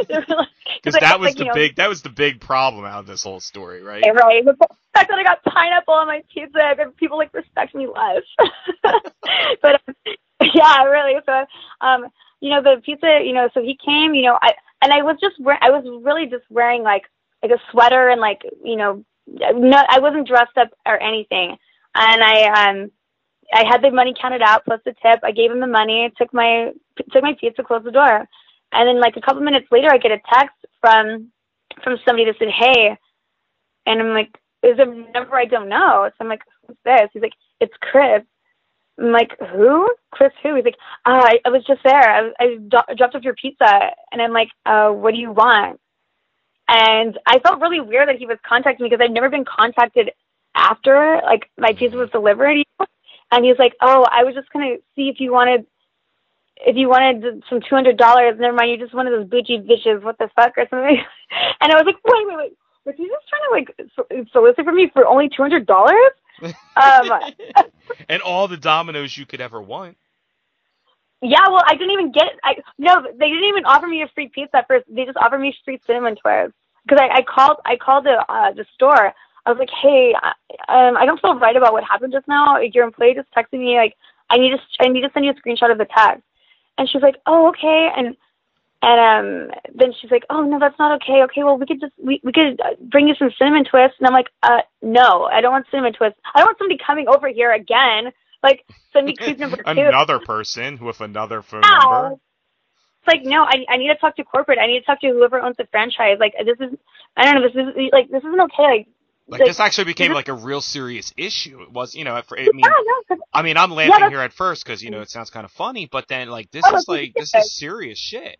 Because like, [laughs] that was like, the know, big that was the big problem out of this whole story, right? Right. The fact that I got pineapple on my pizza, and people like respect me less. [laughs] but yeah, really. So um, you know, the pizza, you know, so he came, you know, I and I was just I was really just wearing like like a sweater and like you know, no, I wasn't dressed up or anything, and I um I had the money counted out plus the tip. I gave him the money, took my took my pizza, closed the door, and then like a couple minutes later, I get a text from from somebody that said, "Hey," and I'm like, "Is a number I don't know?" So I'm like, "Who's this?" He's like, "It's Chris." I'm like, "Who? Chris? Who?" He's like, uh, I, "I was just there. I, I do- dropped off your pizza," and I'm like, uh, "What do you want?" And I felt really weird that he was contacting me because I'd never been contacted after like my pizza was delivered. And he's like, "Oh, I was just gonna see if you wanted, if you wanted some two hundred dollars. Never mind, you're just one of those bougie bitches. What the fuck or something." [laughs] And I was like, "Wait, wait, wait. Was he just trying to like solicit for me for only two hundred dollars?" um, [laughs] [laughs] and all the dominoes you could ever want. Yeah, well, I didn't even get. I no, they didn't even offer me a free pizza first. They just offered me free cinnamon twirls because I, I called. I called the uh, the store I was like, hey, I, um, I don't feel right about what happened just now. Your employee just texted me, like, I need to, I need to send you a screenshot of the text. And she's like, oh, okay. And, and um, then she's like, oh, no, that's not okay. Okay, well, we could just, we, we could bring you some cinnamon twists. And I'm like, uh, no, I don't want cinnamon twists. I don't want somebody coming over here again. Like, send me creep number two. another person with another phone number. It's like, no, I, I need to talk to corporate. I need to talk to whoever owns the franchise. Like, this is, I don't know, this is, like, this isn't okay. Like, like, this actually became like a real serious issue. It was, you know, for, I mean, yeah, I mean, I'm laughing yeah, here at first because you know it sounds kind of funny, but then like this oh, is like this is serious shit.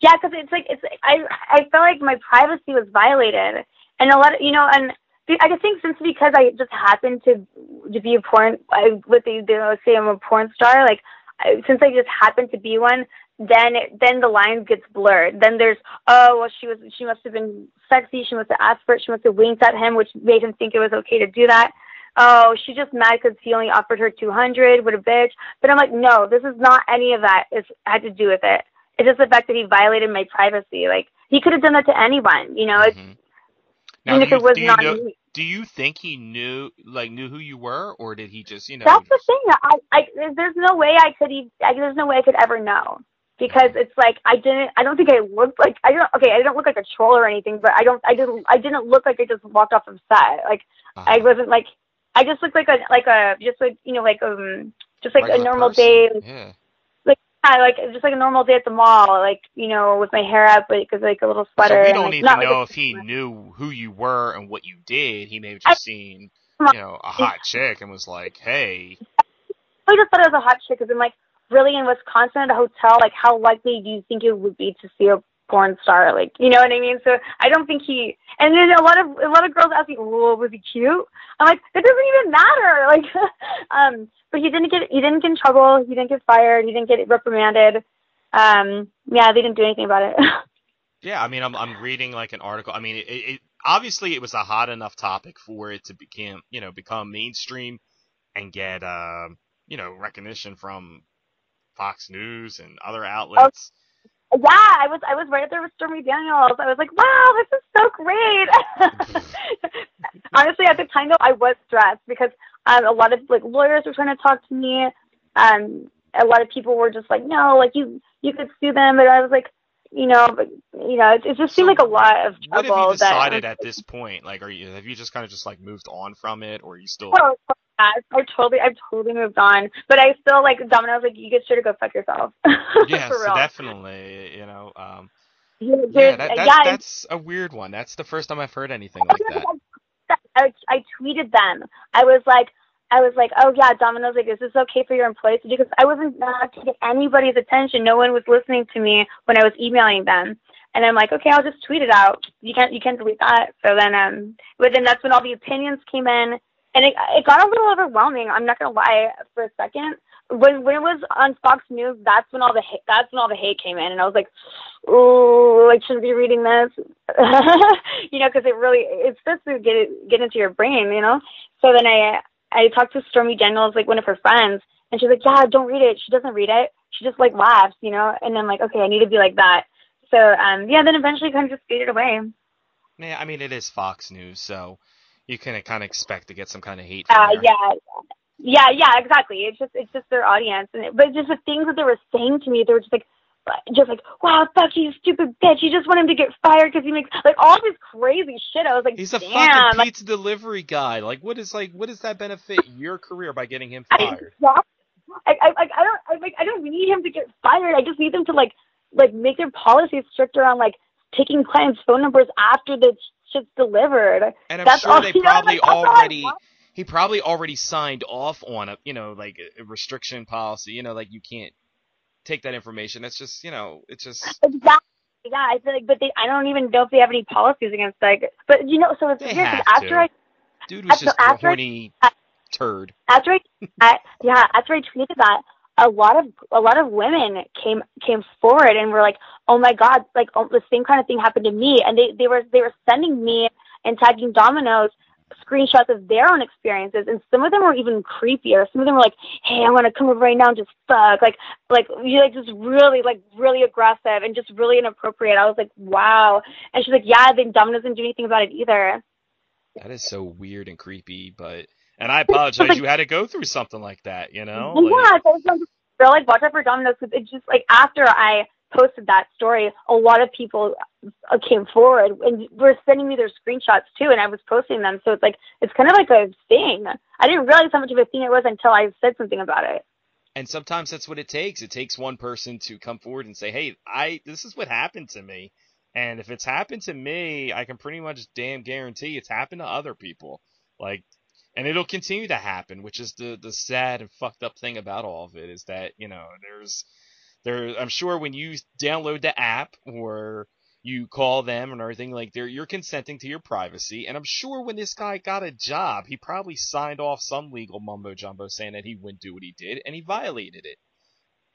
Yeah, because it's like it's I I felt like my privacy was violated, and a lot of you know, and I just think since because I just happened to to be a porn, I, with the, say I'm a porn star, like since I just happened to be one, then it, then the lines gets blurred. Then there's oh well she was she must have been sexy. She must have asked for it. She must have winked at him, which made him think it was okay to do that. Oh, she just mad because he only offered her two hundred. What a bitch! But I'm like, no, this is not any of that. It's had to do with it. It's just the fact that he violated my privacy. Like he could have done that to anyone. You know, it's, mm-hmm. now, even if you, it was not know, me. Do you think he knew, like, knew who you were, or did he just, you know? That's the thing. I, I, there's no way I could. Even, I, there's no way I could ever know because it's like I didn't I don't think I looked like I don't okay I don't look like a troll or anything but I don't I didn't I didn't look like I just walked off of set like uh-huh. I wasn't like I just looked like a like a just like you know like um just like a normal person. day like, yeah. like yeah, like just like a normal day at the mall like you know with my hair up because like a little sweater so we don't and, like, to know like if he knew who you were and what you did he may have just I, seen you know a hot chick and was like hey I just thought it was a hot chick because I'm like really in Wisconsin at a hotel, like how likely do you think it would be to see a porn star? Like, you know what I mean? So I don't think he. And then a lot of a lot of girls ask me, "Well, was he cute?" I'm like, it doesn't even matter. [laughs] Like, um, but he didn't get he didn't get in trouble. He didn't get fired. He didn't get reprimanded. Um, yeah, they didn't do anything about it. [laughs] yeah, I mean, I'm I'm reading like an article. I mean, it, it obviously it was a hot enough topic for it to become you know become mainstream and get uh, you know recognition from Fox News and other outlets. Oh, yeah, I was I was right there with Stormy Daniels. I was like, wow, this is so great. [laughs] Honestly, at the time though, I was stressed because um, a lot of like lawyers were trying to talk to me. Um, a lot of people were just like, no, like you you could sue them, but I was like, you know, but you know, it, it just seemed like a lot of trouble. What have you decided that, at this point? Like, are you have you just kind of just like moved on from it, or are you still? Oh, I totally, I've totally moved on, but I still like Domino's. Like, you get sure to go fuck yourself. [laughs] yes, definitely. You know, um, yeah, that, that's, yeah, that's a weird one. That's the first time I've heard anything like that. [laughs] I, I tweeted them. I was like, I was like, oh yeah, Domino's, like, this is this okay for your employees to do? Because I wasn't not anybody's attention. No one was listening to me when I was emailing them. And I'm like, okay, I'll just tweet it out. You can't, you can't delete that. So then, um, but then that's when all the opinions came in, and it, it got a little overwhelming. I'm not gonna lie for a second. When when it was on Fox News, that's when all the hate, that's when all the hate came in, and I was like, oh, I shouldn't be reading this, [laughs] you know, because it really it's supposed to get it, get into your brain, you know. So then I I talked to Stormy Daniels, like one of her friends, and she's like, yeah, don't read it. She doesn't read it. She just like laughs, you know. And I'm like, okay, I need to be like that. So um, yeah, then eventually kind of just faded away. Yeah, I mean it is Fox News, so you can kind of expect to get some kind of hate. From Uh, there. yeah, yeah, yeah, exactly. It's just it's just their audience, and it, but just the things that they were saying to me, they were just like, just like, wow, fuck you, stupid bitch. You just want him to get fired because he makes like all this crazy shit. I was like, He's a damn, fucking pizza delivery guy. Like, what is like, what does that benefit your career by getting him fired? I, I, like, I don't, I, like, I don't need him to get fired. I just need them to like, like, make their policies stricter on like taking clients' phone numbers after the shit's delivered. And I'm That's sure all- they [laughs] you know, probably like, I already, he probably already signed off on a, you know, like a restriction policy. You know, like you can't take that information. That's just, you know, it's just Exactly. Yeah, I feel like, but they, I don't even know if they have any policies against like, but you know, so it's They weird after to. I dude was So just a after I- horny turd. after I, I yeah after I tweeted that, a lot of a lot of women came came forward and were like, oh my god, like oh, the same kind of thing happened to me, and they they were they were sending me and tagging Domino's screenshots of their own experiences, and some of them were even creepier. Some of them were like, hey, I want to come over right now and just fuck, like like you like just really like really aggressive and just really inappropriate. I was like, wow, and she's like, yeah, then Domino's didn't do anything about it either. That is so weird and creepy, but and I apologize you had to go through something like that, you know? [laughs] Like, yeah, so I was like, girl, like watch out for Domino's because it just like after I posted that story, a lot of people uh, came forward and were sending me their screenshots too, and I was posting them. So it's like it's kind of like a thing. I didn't realize how much of a thing it was until I said something about it. and sometimes that's what it takes. It takes one person to come forward and say, "Hey, I this is what happened to me." And if it's happened to me, I can pretty much damn guarantee it's happened to other people. Like and it'll continue to happen, which is the the sad and fucked up thing about all of it is that, you know, there's there I'm sure when you download the app or you call them and everything like they're you're consenting to your privacy and I'm sure when this guy got a job he probably signed off some legal mumbo jumbo saying that he wouldn't do what he did and he violated it.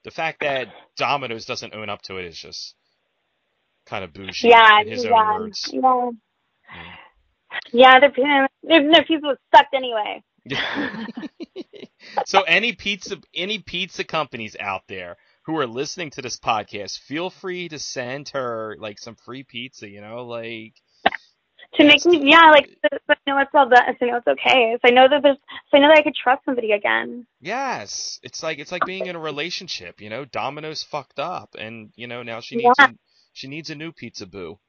The fact that Domino's doesn't own up to it is just kind of bougie Yeah, in his yeah, own words. yeah, yeah. Their pizza was sucked anyway. [laughs] so any pizza any pizza companies out there who are listening to this podcast, feel free to send her like some free pizza, you know, like To make me, yeah, like so, so I know it's all done. So I know it's okay. So I know that there's, so I know that I could trust somebody again. yes, it's like it's like being in a relationship, you know. Domino's fucked up and, you know, now she needs Yeah. a, she needs a new pizza boo.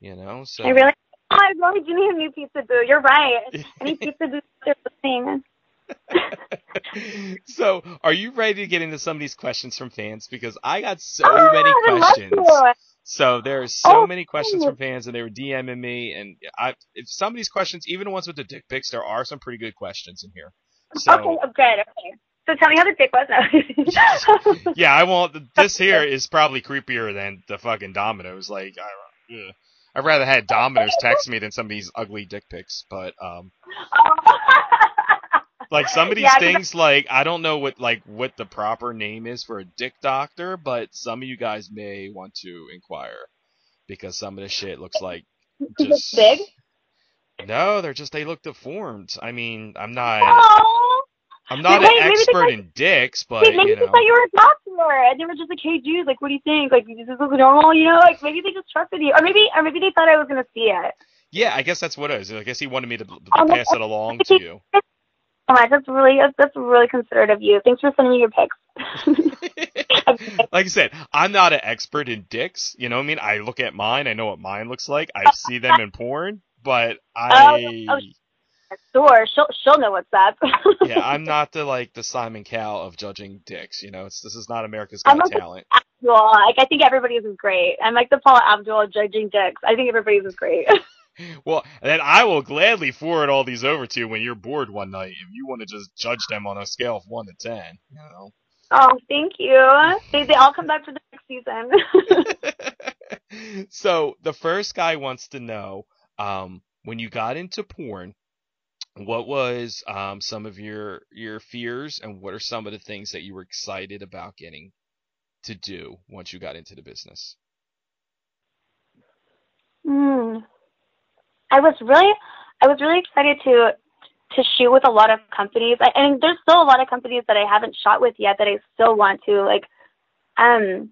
You know, so I really, oh, I really do need a new pizza boo. You're right. [laughs] Any pizza boots are listening. [laughs] so, are you ready to get into some of these questions from fans? Because I got so Oh, many questions. So there are so Oh, many questions from fans, and they were DMing me. And I, if some of these questions, even the ones with the dick pics, there are some pretty good questions in here. So Okay, oh, good. Okay. So tell me how the dick was now. [laughs] yeah, I won't. [laughs] This here is probably creepier than the fucking Domino's. Like, I, ugh. I'd rather had Domino's text me than some of these ugly dick pics. But um, like some of [laughs] these Yeah, things, like I don't know what like what the proper name is for a dick doctor, but some of you guys may want to inquire because some of the shit looks [laughs] like just big? No, they're just they look deformed. I mean, I'm not Oh, I'm not Wait, an they expert in dicks, but Wait, maybe you they thought you were a doctor, and they were just like, "Hey, dude, like, what do you think? Like, does this look normal? You know, like maybe they just trusted you, or maybe, or maybe they thought I was gonna see it. Yeah, I guess that's what it is. I guess he wanted me to, to Oh, pass it along to you. [laughs] Oh my, that's really, that's, really considerate of you. Thanks for sending me your pics. [laughs] like I said, I'm not an expert in dicks. You know what I mean? I look at mine, I know what mine looks like. I see them in porn, but I oh, oh sure, she'll, she'll know what's up. [laughs] yeah, I'm not the like the Simon Cowell of judging dicks. You know, it's this is not America's I'm Got like- Talent. Well, like I think everybody's is great. I'm like the Paula Abdul of judging dicks. I think everybody's is great. [laughs] well, then I will gladly forward all these over to you when you're bored one night. If you want to just judge them on a scale of one to ten, you know. Oh, thank you. They they all come back for the next season. [laughs] so the first guy wants to know, um, when you got into porn, what was um, some of your your fears, and what are some of the things that you were excited about getting to do once you got into the business? Hmm. I was really, I was really excited to to shoot with a lot of companies. I, and there's still a lot of companies that I haven't shot with yet that I still want to. Like, um,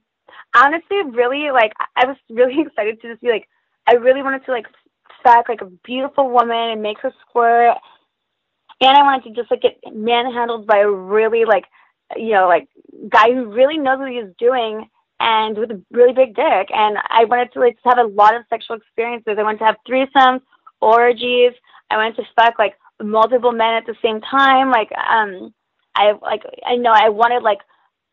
honestly, really, like, I was really [laughs] excited to just be like, I really wanted to like fuck like a beautiful woman and make her squirt. And I wanted to just like get manhandled by a really like, you know, like guy who really knows what he's doing and with a really big dick. And I wanted to like have a lot of sexual experiences. I wanted to have threesomes, orgies. I wanted to fuck like multiple men at the same time. Like, um, I like I know I wanted like,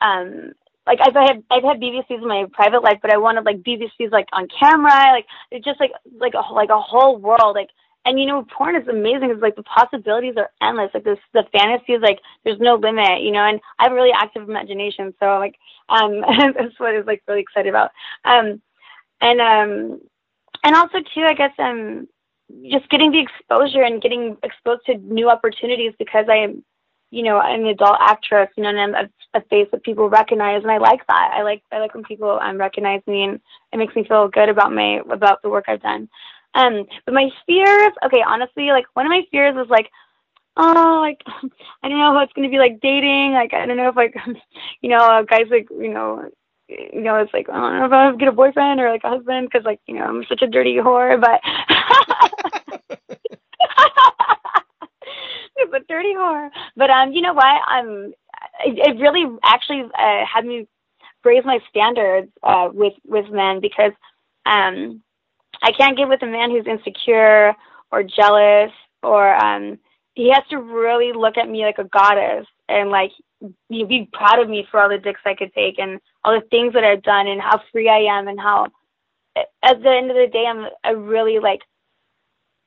um, like I've had I've had BBCs in my private life, but I wanted like BBCs like on camera. Like it's just like like a like a whole world. Like and you know porn is amazing. It's like the possibilities are endless. Like this the fantasy is like there's no limit you know and i have a really active imagination so like um [laughs] that's what i was like really excited about. Um and um and also too i guess um just getting the exposure and getting exposed to new opportunities because i am you know i'm an adult actress you know and i'm a, a face that people recognize and i like that. I like i like when people um recognize me and it makes me feel good about my about the work i've done um, but my fears, okay, honestly, like one of my fears was like, oh, like [laughs] I don't know how it's gonna be like dating. Like I don't know if like, [laughs] you know, guys like you know, you know, it's like I don't know if I'll get a boyfriend or like a husband because like you know I'm such a dirty whore, but. [laughs] it's a dirty whore. But um, you know what? Um, it, it really actually uh, had me raise my standards uh, with with men because um I can't get with a man who's insecure or jealous or um he has to really look at me like a goddess and like be proud of me for all the dicks I could take and all the things that I've done and how free I am and how at the end of the day I'm a really like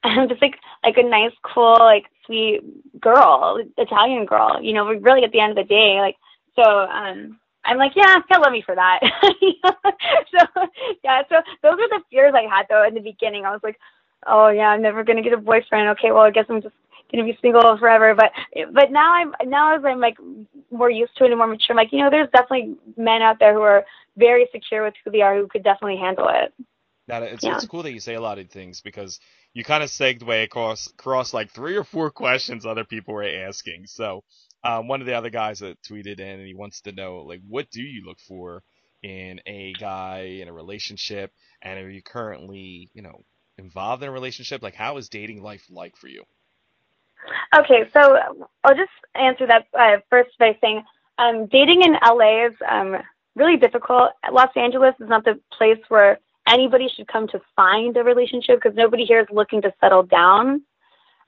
[laughs] I'm just like like a nice, cool, like sweet girl, Italian girl. You know, really at the end of the day, like so um I'm like, yeah, he'll love me for that. [laughs] so yeah, so those are the fears I had though in the beginning. I was like, oh yeah, I'm never gonna get a boyfriend. Okay, well I guess I'm just gonna be single forever. But but now I'm now as I'm like more used to it and more mature, I'm like, you know, there's definitely men out there who are very secure with who they are who could definitely handle it. Now it's yeah. it's cool that you say a lot of things because you kind of segued across across like three or four [laughs] questions other people were asking. So um, one of the other guys that tweeted in and he wants to know like what do you look for in a guy in a relationship? And are you currently you know involved in a relationship? Like how is dating life like for you? Okay so i'll just answer that uh, first by saying um, dating in la is um, really difficult. Los angeles is not the place where anybody should come to find a relationship because nobody here is looking to settle down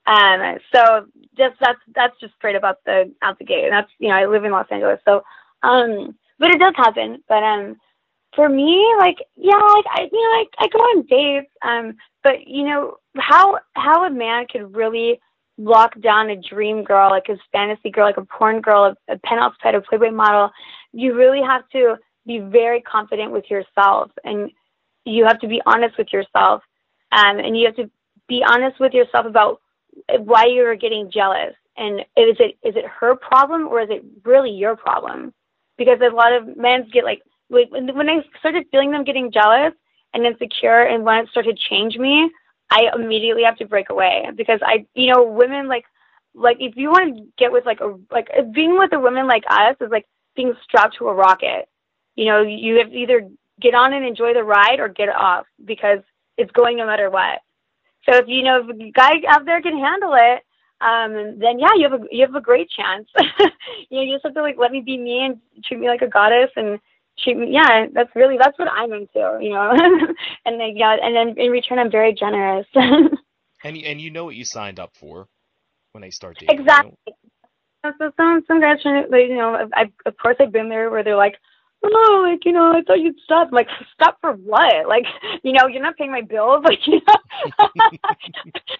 um, so just that's that's just straight about the out the gate. And that's you know I live in Los Angeles, so um, but it does happen. But um, for me, like yeah, like I you know I I go on dates. Um, but you know how how a man could really lock down a dream girl, like his fantasy girl, like a porn girl, a, a penthouse pet, a Playboy model. You really have to be very confident with yourself, and you have to be honest with yourself, um, and you have to be honest with yourself about why you're getting jealous? And is it is it her problem or is it really your problem? Because a lot of men get like when i started feeling them getting jealous and insecure and when it started to change me i immediately have to break away because i you know women like like if you want to get with like a like being with a woman like us is like being strapped to a rocket. You know you have either get on and enjoy the ride or get off because it's going no matter what so if you know if a guy out there can handle it, um, then yeah, you have a you have a great chance. [laughs] you know, you just have to like let me be me and treat me like a goddess and treat me. Yeah, that's really that's what I'm into. You know, [laughs] and then yeah, and then in return, I'm very generous. [laughs] and and you know what you signed up for when they start dating. Exactly. You know? So some some guys, you know, I've, of course I've been there where they're like, oh, like, you know, I thought you'd stop. I'm like, stop for what? Like, you know, you're not paying my bills. [laughs] Like, you know, [laughs]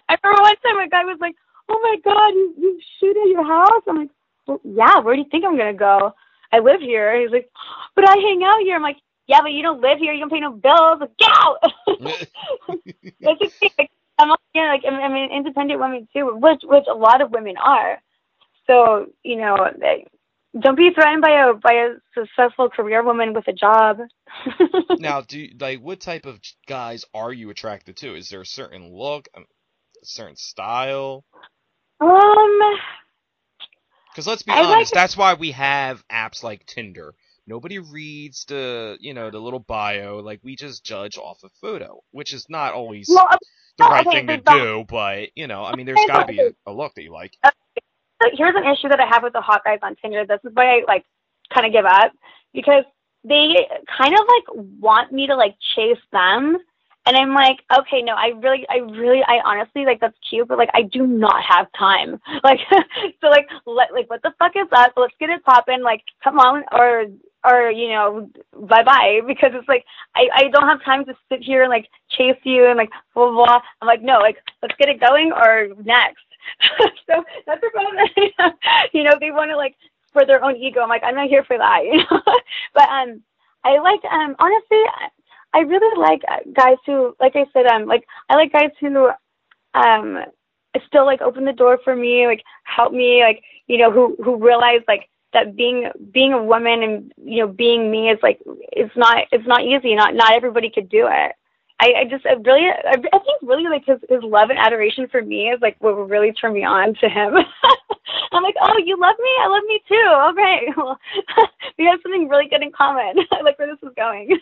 I remember one time a guy was like, oh my God, you, you shoot at your house? I'm like, well, yeah, where do you think I'm going to go? I live here. He's like, but I hang out here. I'm like, yeah, but you don't live here. You don't pay no bills. Like, get out. [laughs] That's the thing. I'm yeah, like I'm, I'm an independent woman too, which which a lot of women are. So you know, don't be threatened by a by a successful career woman with a job. [laughs] now, do you, like what type of guys are you attracted to? Is there a certain look, a certain style? Um. Because let's be I honest, like that's why we have apps like Tinder. Nobody reads the you know the little bio. Like we just judge off a photo, which is not always well, the right okay, thing to do. But you know, I mean, there's got to be a, a look that you like. Here's an issue that I have with the hot guys on Tinder. This is why I like kind of give up because they kind of like want me to like chase them. And I'm like, okay, no, I really, I really, I honestly like that's cute, but like I do not have time. [laughs] Like, [laughs] so like, let like what the fuck is? So let's get it popping. Like, come on, or or you know, bye bye, [laughs] because it's like I I don't have time to sit here and like chase you and like blah blah. blah. I'm like, no, like let's get it going or next. [laughs] so that's a problem. [laughs] you know, they want to like for their own ego. I'm like, I'm not here for that. [laughs] You know, but um, I like um honestly, I really like guys who, like I said, um, like I like guys who um still like open the door for me, like help me, like you know, who who realize like that being being a woman and you know being me is like it's not it's not easy. Not not everybody could do it. I, I just I really I, I think really like his his love and adoration for me is like what really turned me on to him. [laughs] I'm like, oh, you love me, I love me too. Okay, [laughs] well, [laughs] we have something really good in common. I like where this is going.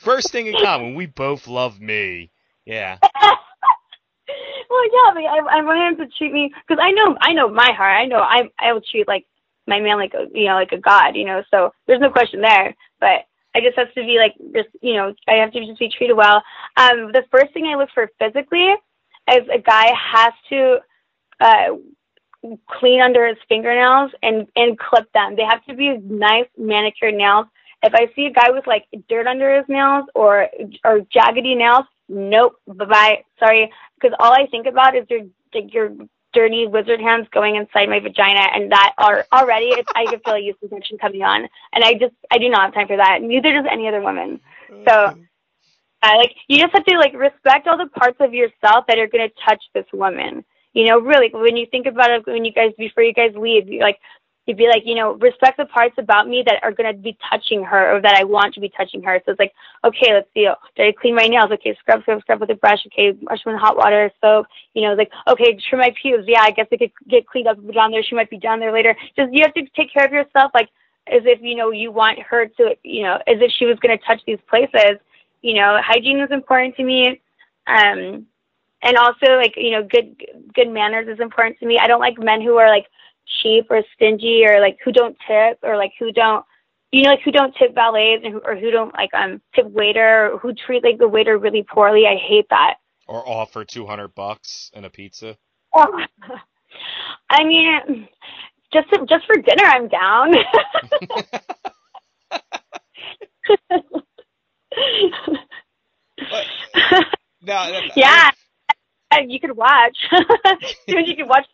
First thing in common, we both love me. Yeah. well, yeah, but I I want him to treat me because I know I know my heart. I know I I will treat like my man like a you know like a god. You know, so there's no question there. But I just have to be like, just you know, I have to just be treated well. Um, the first thing I look for physically is a guy has to uh, clean under his fingernails and and clip them. They have to be nice manicured nails. If I see a guy with like dirt under his nails or or jaggedy nails, nope, bye bye, sorry, because all I think about is your like your dirty wizard hands going inside my vagina, and that are already it's, I can feel a yeast infection coming on, and I just I do not have time for that. Neither does any other woman. So, uh, like you just have to like respect all the parts of yourself that are going to touch this woman. You know, really, when you think about it, when you guys before you guys leave, you like you'd be like, you know, respect the parts about me that are going to be touching her or that I want to be touching her. So it's like, okay, let's see. Oh, did I clean my nails? Okay, scrub, scrub, scrub with a brush. Okay, brush in hot water, soap. You know, like, okay, trim my pubes. Yeah, I guess I could get cleaned up down there. She might be down there later. Just, you have to take care of yourself, like, as if, you know, you want her to, you know, as if she was going to touch these places. You know, hygiene is important to me. Um, and also like, you know, good, good manners is important to me. I don't like men who are like, cheap or stingy or like who don't tip or like who don't you know like who don't tip valets and who, or who don't like um tip waiter or who treat like the waiter really poorly. I hate that. Or offer 200 bucks and a pizza? Oh. [laughs] i mean just to, just for dinner i'm down. [laughs] [laughs] Now, yeah I, you could watch. You could watch.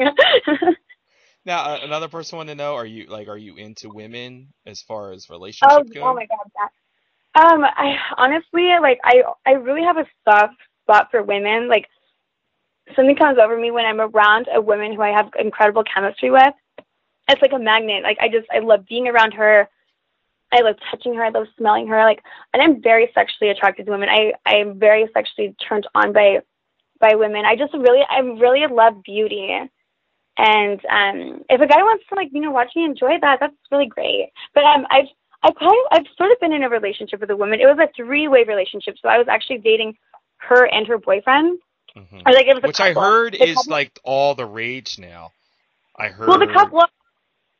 [laughs] now, uh, another person want to know: Are you like, are you into women as far as relationship oh, goes? Oh my god, that. Um, I honestly like I I really have a soft spot for women. Like something comes over me when I'm around a woman who I have incredible chemistry with. It's like a magnet. Like I just I love being around her. I love touching her. I love smelling her. Like, and I'm very sexually attracted to women. I I am very sexually turned on by by women. I just really, I really love beauty. And um, if a guy wants to like, you know, watch me enjoy that, that's really great. But um, I've, I've kind of, I've sort of been in a relationship with a woman. It was a three-way relationship, so I was actually dating her and her boyfriend. Mm-hmm. Like Which I heard the is couple. like all the rage now. I heard. Well, the couple.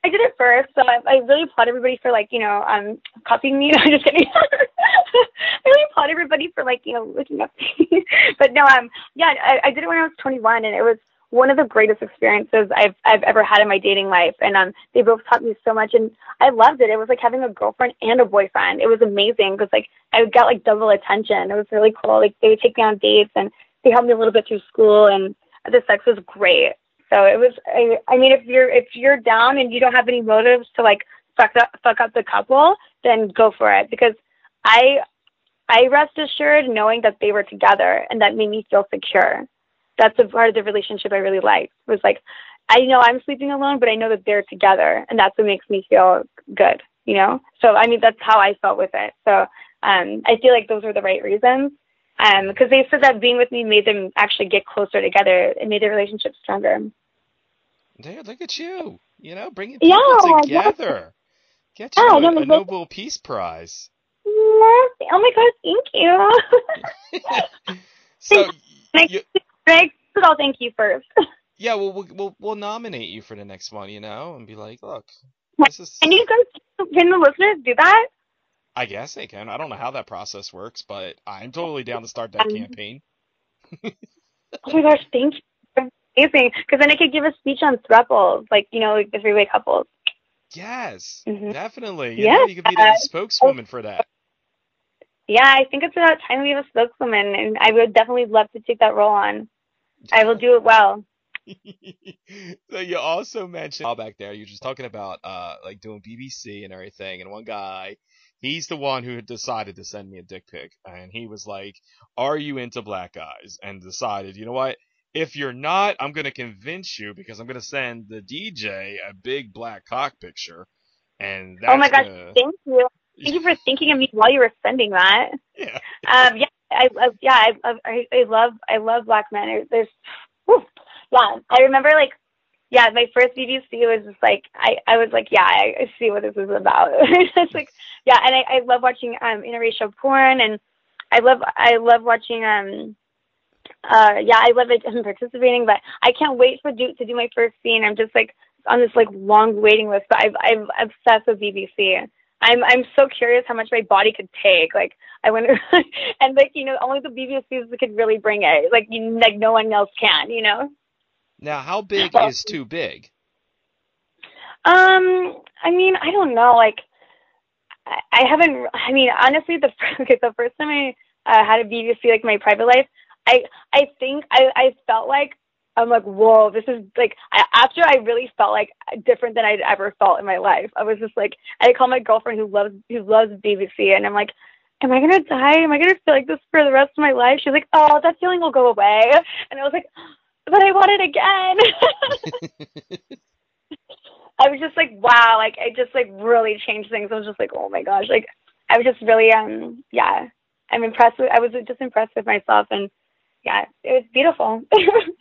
I did it first, so I, I really applaud everybody for like you know um copying me. [laughs] I'm just kidding. [laughs] I really applaud everybody for like you know looking up. [laughs] but no, um yeah, I, I did it when I was 21, and it was one of the greatest experiences I've I've ever had in my dating life. And um, they both taught me so much, and I loved it. It was like having a girlfriend and a boyfriend. It was amazing because like I got like double attention. It was really cool. Like they would take me on dates, and they helped me a little bit through school, and the sex was great. So it was. I, I mean, if you're if you're down and you don't have any motives to like fuck up fuck up the couple, then go for it because I I rest assured knowing that they were together and that made me feel secure. That's a part of the relationship I really liked. Was like I know I'm sleeping alone, but I know that they're together, and that's what makes me feel good. You know. So I mean, that's how I felt with it. So um, I feel like those were the right reasons because um, they said that being with me made them actually get closer together. It made their relationship stronger. Dude, look at you. You know, bringing people yeah, together. Get you yeah, a, a Nobel Peace Prize. Yes. Oh my god, thank you. [laughs] so, [laughs] you, next, I'll thank you first. [laughs] Yeah, well, we'll we'll we'll nominate you for the next one, you know, and be like, look, this is. Can you guys, can the listeners do that? I guess they can. I don't know how that process works, but I'm totally down to start that um, campaign. [laughs] oh my gosh, thank you amazing because then I could give a speech on thruples, like you know, like the three way couples. Yes, mm-hmm. definitely. You yeah, know, you could be the spokeswoman for that. Yeah, I think it's about time we have a spokeswoman, and I would definitely love to take that role on. I will do it well. [laughs] so you also mentioned all back there. You're just talking about uh like doing BBC and everything, and one guy, he's the one who had decided to send me a dick pic, and he was like, "Are you into black guys?" And decided, you know what? If you're not, I'm going to convince you because I'm going to send the DJ a big black cock picture. And oh my gosh, gonna... thank you. Thank you for [laughs] thinking of me while you were sending that. Yeah. Um, yeah, I, I yeah, I, I, I love, I love black men. There's, whew, yeah, I remember like, yeah, my first BBC was just like, I, I was like, yeah, I, I see what this is about. [laughs] it's like, yeah, and I, I love watching um interracial porn, and I love, I love watching um uh, yeah, I love it. I'm participating, but I can't wait for do to do my first scene. I'm just like on this like long waiting list. But I've I'm obsessed with BBC. I'm I'm so curious how much my body could take. Like I wonder, [laughs] and like you know, only the BBCs could really bring it. Like you, like no one else can. You know. Now, how [laughs] big is too big? Um, I mean, I don't know. Like, I, I haven't. I mean, honestly, the [laughs] okay, the first time I uh, had a BBC, like my private life, I I think I I felt like I'm like whoa this is like I, after I really felt like different than I'd ever felt in my life. I was just like I call my girlfriend who loves who loves BBC and I'm like am I gonna die? Am I gonna feel like this for the rest of my life? She's like, oh, that feeling will go away. And I was like, but I want it again. [laughs] I was just like, wow, like it just like really changed things. I was just like, oh my gosh, like I was just really um yeah, I'm impressed with. I was just impressed with myself and yeah, it was beautiful. [laughs]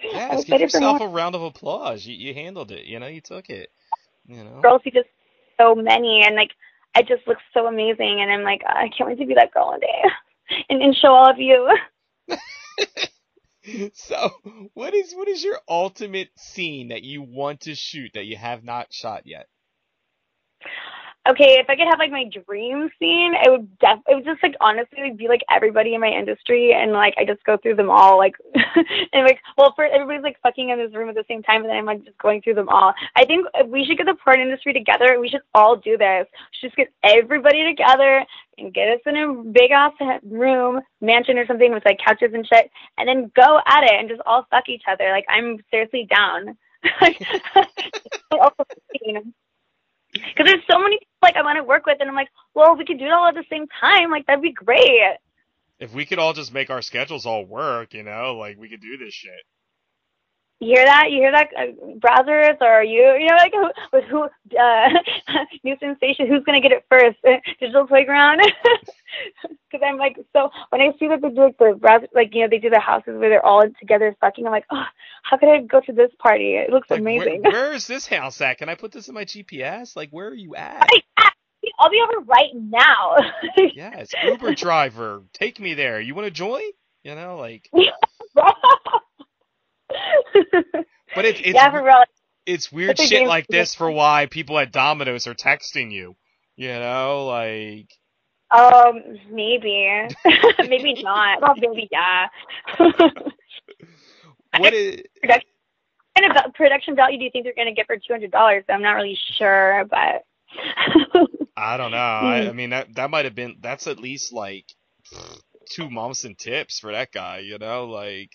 yes, give yourself a round of applause. You you handled it. You know, you took it. You know, girls see just so many, and like I just look so amazing, and I'm like ah, I can't wait to be that girl one day, [laughs] and and show all of you. [laughs] so, what is what is your ultimate scene that you want to shoot that you have not shot yet? Okay, if I could have like my dream scene, it would def it would just like honestly like, be like everybody in my industry and like I just go through them all like [laughs] and like well for everybody's like fucking in this room at the same time and then I'm like just going through them all. I think we should get the porn industry together. We should all do this. Just get everybody together and get us in a big ass room, mansion or something with like couches and shit, and then go at it and just all fuck each other. Like I'm seriously down. [laughs] [laughs] Because there's so many people like I want to work with, and I'm like, well, we could do it all at the same time. Like that'd be great. If we could all just make our schedules all work, you know, like we could do this shit. You hear that? You hear that, uh, Brazzers? Or you, you know, like who, with who, uh, [laughs] new sensation? Who's gonna get it first? [laughs] Digital playground. [laughs] Because I'm like, so when I see that they do like the Brazzers, like you know, they do the houses where they're all together fucking. I'm like, oh, how could I go to this party? It looks like, amazing. Where, where is this house at? Can I put this in my GPS? Like, where are you at? I'll be over right now. yes, Uber driver, take me there. You want to join? You know, like [laughs] but it's it's yeah, real, it's weird shit like this for why people at Domino's are texting you. You know, like um, maybe, [laughs] maybe not. Well, maybe yeah. [laughs] what is? kind of production value do you think they're going to get for two hundred dollars? I'm not really sure, but I don't know. I, I mean that that might have been that's at least like two months in tips for that guy. You know, like.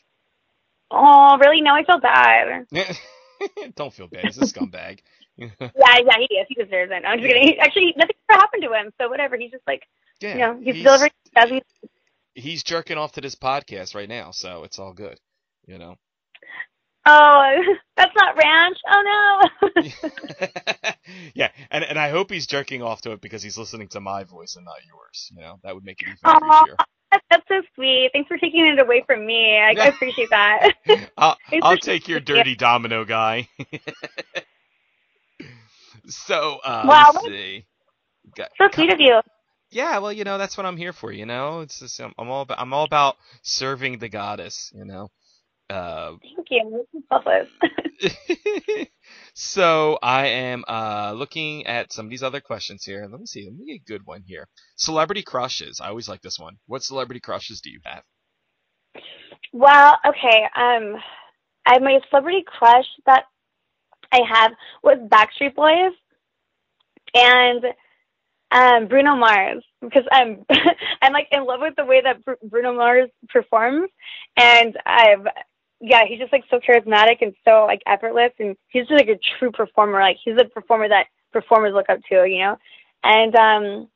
Oh, really? Now I feel bad. [laughs] don't feel bad. He's a scumbag. [laughs] Yeah, yeah, he is. He deserves it. I'm just kidding. Actually, nothing ever happened to him, so whatever. He's just like, yeah, you know, he's, he's- delivering. Doesn't he's jerking off to this podcast right now, so it's all good. You know. Oh, [laughs] that's not ranch. Oh no. yeah, and and I hope he's jerking off to it because he's listening to my voice and not yours. You know, that would make it even Aw. creepier. [laughs] That's, so sweet. Thanks for taking it away from me. I, I appreciate that. [laughs] I'll, I'll take your it. dirty domino guy. [laughs] so, uh, Wow, let's see. Got- so sweet of you. Yeah, well, you know, that's what I'm here for. You know, it's just I'm, I'm all about I'm all about serving the goddess. You know. Uh, Thank you. This is selfless. [laughs] so I am uh, looking at some of these other questions here. Let me see. Let me get a good one here. Celebrity crushes. I always like this one. What celebrity crushes do you have? well, okay. Um, I have my celebrity crush that I have was Backstreet Boys and um Bruno Mars because I'm [laughs] I'm like in love with the way that Br- Bruno Mars performs and I've yeah he's just like so charismatic and so like effortless and he's just like a true performer like he's a performer that performers look up to you know and um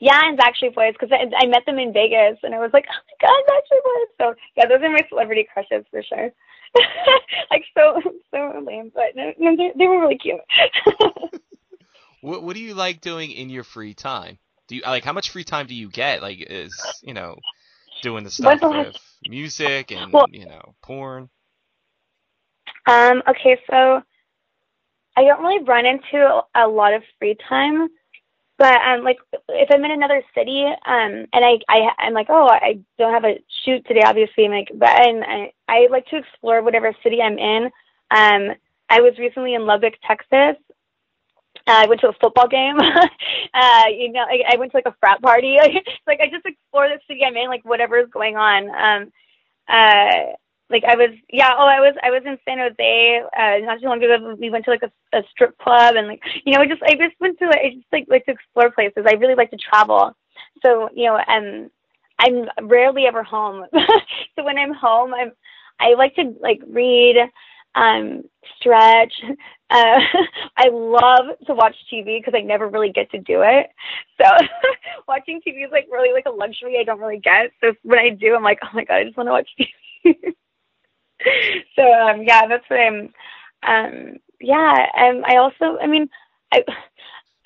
yeah and Backstreet Boys because I, I met them in Vegas and I was like oh my god Backstreet Boys so yeah those are my celebrity crushes for sure [laughs] like so so lame but no, no they, they were really cute [laughs] What What do you like doing in your free time? Do you like how much free time do you get? Like, is you know, doing the stuff the with music and Well- you know, porn. Um, okay, so I don't really run into a lot of free time, but um, like if I'm in another city, um, and I, I I'm like, oh, I don't have a shoot today, obviously. I'm like, but and I, I like to explore whatever city I'm in. Um, I was recently in Lubbock, Texas. Uh, I went to a football game. [laughs] uh, you know, I, I went to like a frat party. [laughs] like I just explore the city I'm in, like whatever is going on. Um, uh, like I was, yeah. Oh, I was, I was in San Jose uh, not too long ago. We went to like a, a strip club, and like you know, I just, I just went to, like, I just like like to explore places. I really like to travel. So you know, um, I'm rarely ever home. [laughs] so when I'm home, I'm, I like to like read, um, stretch. [laughs] Uh, [laughs] I love to watch TV because I never really get to do it. So [laughs] watching TV is like really like a luxury I don't really get. So when I do, I'm like, oh my god, I just want to watch TV. so um, yeah, that's what I'm. Um, yeah, and I also, I mean, I.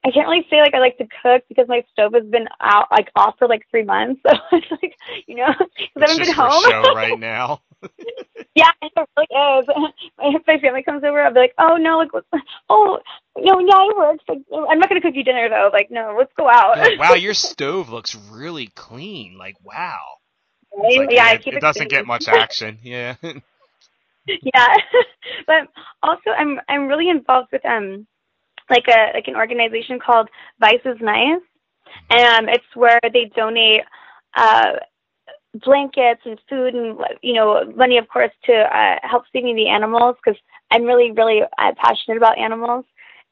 I can't really say like I like to cook because my stove has been out like off for like three months. [laughs] So it's like you know, because I haven't been home. show right [laughs] now. [laughs] Yeah, it really is. If my family comes over, I'll be like, "Oh no, like, oh no, yeah, it works. Like, I'm not gonna cook you dinner though. Like, no, let's go out." Like, wow, your stove looks really clean. Like, wow. Like, yeah, I it, keep it doesn't clean. get much action. Yeah. yeah, but also I'm I'm really involved with um like a like an organization called Vice is Nice, and um, it's where they donate uh blankets and food and you know money of course to uh, help saving the animals because I'm really really uh, passionate about animals.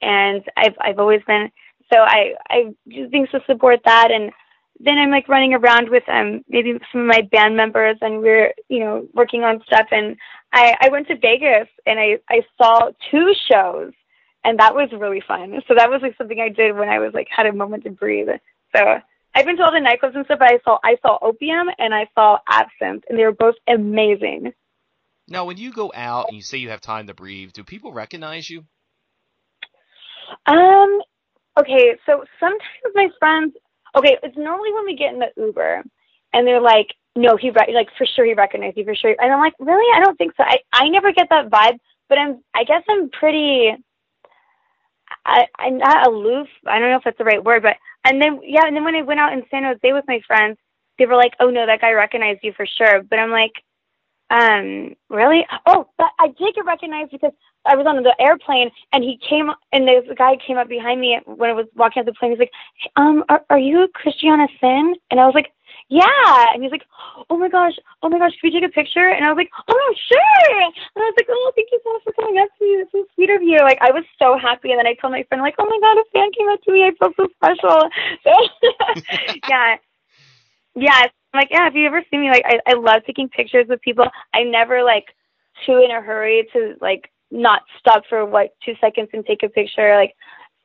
And I've I've always been so I I do things to support that. And then I'm like running around with um maybe some of my band members and we're you know working on stuff. And I I went to Vegas and I I saw two shows and that was really fun so that was like something I did when I was like had a moment to breathe so I've been to all the nightclubs and stuff, but I saw I saw Opium and I saw Absinthe, and they were both amazing. now, when you go out and you say you have time to breathe, do people recognize you? Um, okay, so sometimes my friends, okay, it's normally when we get in the Uber, and they're like, "No, he re- like for sure he recognized you for sure," and I'm like, "Really? I don't think so. I I never get that vibe, but I'm I guess I'm pretty." I, I'm not aloof. I don't know if that's the right word, but and then yeah, and then when I went out in San Jose with my friends, they were like, "Oh no, that guy recognized you for sure." But I'm like, um, really? Oh, but I did get recognized because I was on the airplane and he came and this guy came up behind me when I was walking out the plane. He's like, "Um, are, are you Christiana Cinn?" And I was like, yeah. And he's like, oh my gosh, oh my gosh, can we take a picture? And I was like, oh, sure. And I was like, oh, thank you so much for coming up to me. It's so sweet of you. Like, I was so happy. And then I told my friend, like, oh my God, a fan came up to me. I feel so special. [laughs] So, [laughs] yeah. Yeah. I'm like, yeah, if you ever see me, like, I, I love taking pictures with people. I never, like, too in a hurry to, like, not stop for, what, two seconds and take a picture. Like,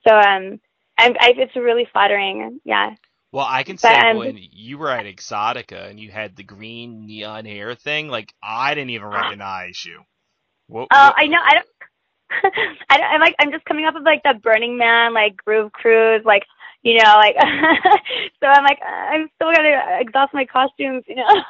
so, um, I'm, I, it's really flattering. Yeah. Well, I can say but, um, when you were at Exxxotica and you had the green neon hair thing, like I didn't even recognize you. What, oh, what? I know. I don't. [laughs] I don't, I'm like I'm just coming up with like the Burning Man, like Groove Cruise, like you know, like [laughs] so I'm like I'm still gonna exhaust my costumes, you know.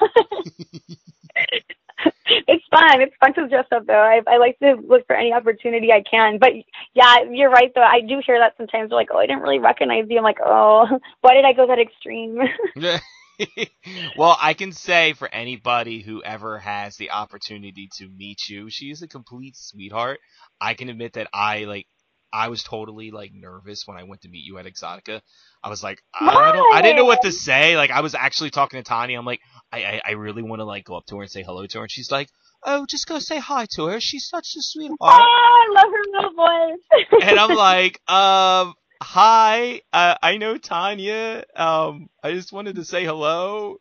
[laughs] [laughs] it's fun. It's fun to dress up though. I I like to look for any opportunity I can. But yeah, you're right though. I do hear that sometimes. They're like, oh, I didn't really recognize you. I'm like, oh, [laughs] why did I go that extreme? [laughs] well, I can say for anybody who ever has the opportunity to meet you, she is a complete sweetheart. I can admit that I like I was totally like nervous when I went to meet you at Exxxotica. I was like, I don't, I didn't know what to say. Like, I was actually talking to Tanya. I'm like, I, I, I really want to like go up to her and say hello to her, and she's like, Oh, just go say hi to her. She's such a sweetheart. Oh, I love her little voice. [laughs] and I'm like, um, hi, uh, I know Tanya. Um, I just wanted to say hello.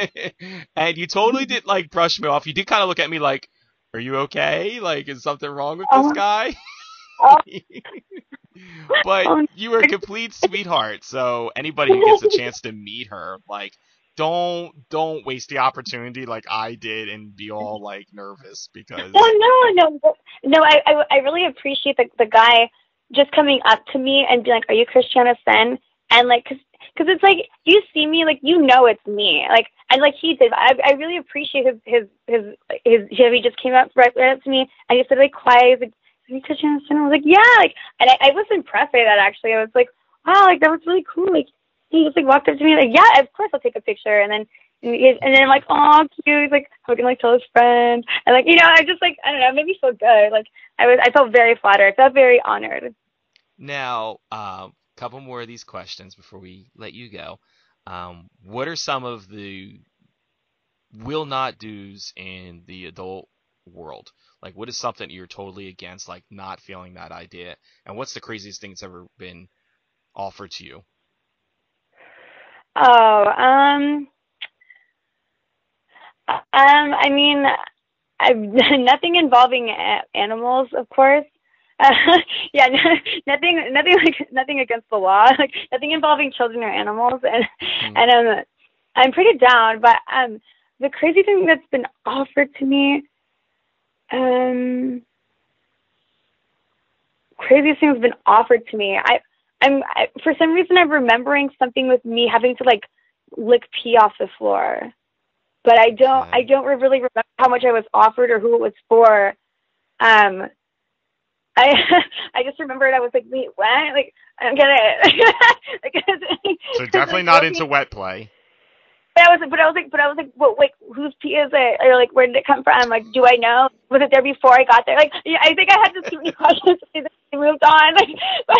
[laughs] and you totally did like brush me off. You did kind of look at me like, are you okay? Like, is something wrong with this oh. guy? [laughs] [laughs] but oh, you were a complete sweetheart. So anybody who gets a chance to meet her, like, don't don't waste the opportunity like I did and be all like nervous because. Oh no, no, no! I I, I really appreciate the the guy just coming up to me and being like, "Are you Christiana Cinn?" And like, cause, cause it's like you see me, like you know it's me, like and like he did. I I really appreciate his his his his. his he just came up right, right up to me and he said like quiet, Rita Jensen. I was like, yeah, like, and I, I was impressed by that actually. I was like, wow, like that was really cool. Like he just like walked up to me and like, yeah, of course I'll take a picture. And then and then I'm like, oh, cute. He's like hugging like tell his friend, and like you know, I just like I don't know, it made me feel good. Like I was, I felt very flattered. I felt very honored. Now, a um, couple more of these questions before we let you go. Um, what are some of the will not do's in the adult world? Like, what is something you're totally against, like not feeling that idea? And what's the craziest thing that's ever been offered to you? Oh, um, um, I mean, I've [laughs] nothing involving animals, of course. Uh, [laughs] yeah, [laughs] nothing, nothing like nothing against the law, like nothing involving children or animals, and mm. and um, I'm pretty down. But um, the crazy thing that's been offered to me um, craziest thing has been offered to me. I, I'm I, for some reason I'm remembering something with me having to like lick pee off the floor, but I don't I don't really remember how much I was offered or who it was for. Um, I [laughs] I just remembered I was like, wait, what? Like I don't get it. so definitely not into wet play. But I was, but I was like, but I was like, well, wait, whose pee is it? Or like, where did it come from? Like, do I know? Was it there before I got there? Like, yeah, I think I had too many questions. I moved on. Like, [laughs] but,